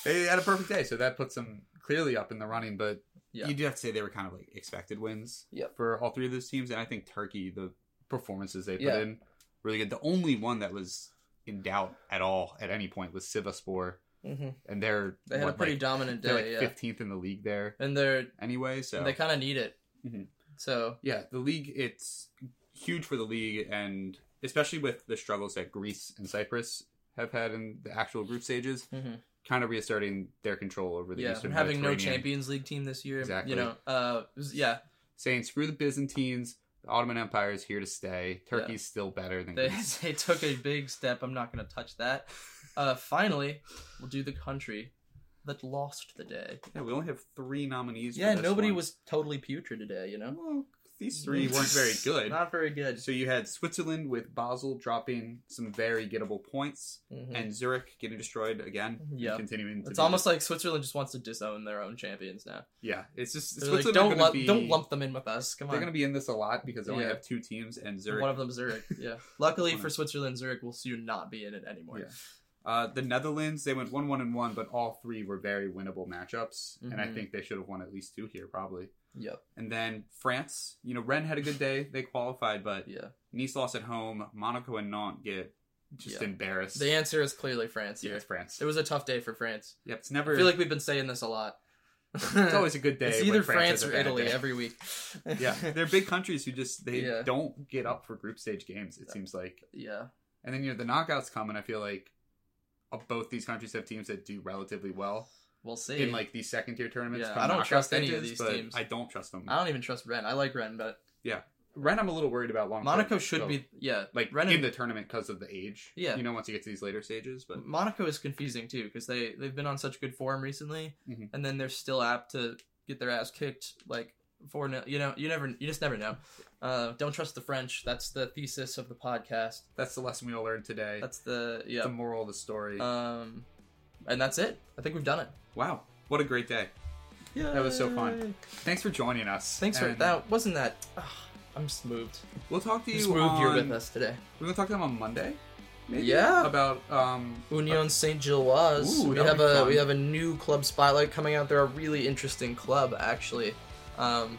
They had a perfect day, so that puts them clearly up in the running. But Yeah. you do have to say they were kind of like expected wins Yep. for all three of those teams. And I think Turkey, the performances they put Yeah. in, really good. The only one that was in doubt at all at any point was Sivaspor, hmm and they're They had what, a pretty like, dominant they're day, like yeah. 15th in the league there And they're anyway. So they kind of need it. Mhm. So yeah, the league it's huge for the league, and especially with the struggles that Greece and Cyprus have had in the actual group stages, Mhm. kind of reasserting their control over the yeah, Eastern and having no Champions League team this year. Exactly. You know, uh, was- yeah, saying screw the Byzantines. The Ottoman Empire is here to stay. Turkey's still better than they Greece. they took a big step. I'm not going to touch that. Uh, finally, we'll do the country that lost the day. Yeah, we only have three nominees. Yeah, nobody one. was totally putrid today. You know, Well, these three weren't very good. Not very good. So you had Switzerland with Basel dropping some very gettable points, Mhm. and Zurich getting destroyed again. Yeah. continuing. To It's almost like Switzerland just wants to disown their own champions now. yeah. It's just like, Switzerland are don't lump, be- don't lump them in with us. Come on, They're going to be in this a lot because they only Yeah. have two teams, and Zurich. One of them Zurich. Yeah. Luckily for Switzerland, Zurich will soon not be in it anymore. Yeah. Uh, the Netherlands, they went one one and one, but all three were very winnable matchups, and I Mhm. think they should have won at least two here, probably. Yep. And then France, you know, Rennes had a good day; they qualified, but Yeah. Nice lost at home. Monaco and Nantes get just Yeah. embarrassed. The answer is clearly France yeah, it's France. It was a tough day for France. Yep, it's I never. feel like we've been saying this a lot. it's always a good day. It's either France France or Italy day. every week. yeah, they're big countries who just they Yeah. don't get up for group stage games. It seems like, yeah. and then you know the knockouts come, and I feel like both these countries have teams that do relatively well We'll see. in like these second tier tournaments. Yeah, I don't trust any of these teams. I don't trust them. I don't even trust Rennes. I like Rennes, but yeah, Rennes, I'm a little worried about long. Monaco term. should So, be. Yeah. like Rennes in and- the tournament because of the age. Yeah. you know, once you get to these later stages, but Monaco is confusing too because they they've been on such good form recently, Mhm. and then they're still apt to get their ass kicked like four. nil You know, you never, you just never know. Uh, don't trust the French. That's the thesis of the podcast. that's the lesson we all learned today. That's the yeah. the moral of the story. Um, and that's it. I think we've done it. wow, what a great day! Yeah, That was so fun. Thanks for joining us. Thanks for that. Wasn't that? ugh, I'm just moved. We'll talk to you. Just moved on, you're with us today. We're gonna talk to them on Monday. Maybe? Yeah. About um. Union Saint Gilloise. We have a fun. we have a new club spotlight coming out. They're a really interesting club, actually. Um,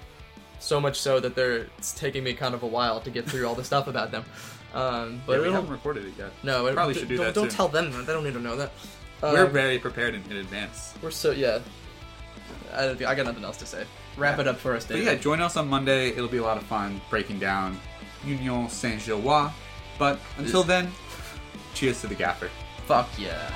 so much so that they're it's taking me kind of a while to get through all the stuff about them. Um, but But we haven't recorded it yet. no, it, probably should do don't, that Don't soon. tell them that. They don't need to know that. We're Um, very prepared in, in advance. we're so yeah. I, don't I got nothing else to say. Wrap Yeah. it up for us, But yeah, join us on Monday. It'll be a lot of fun breaking down Union Saint Gilloise. But until then, cheers to the gaffer. Fuck yeah.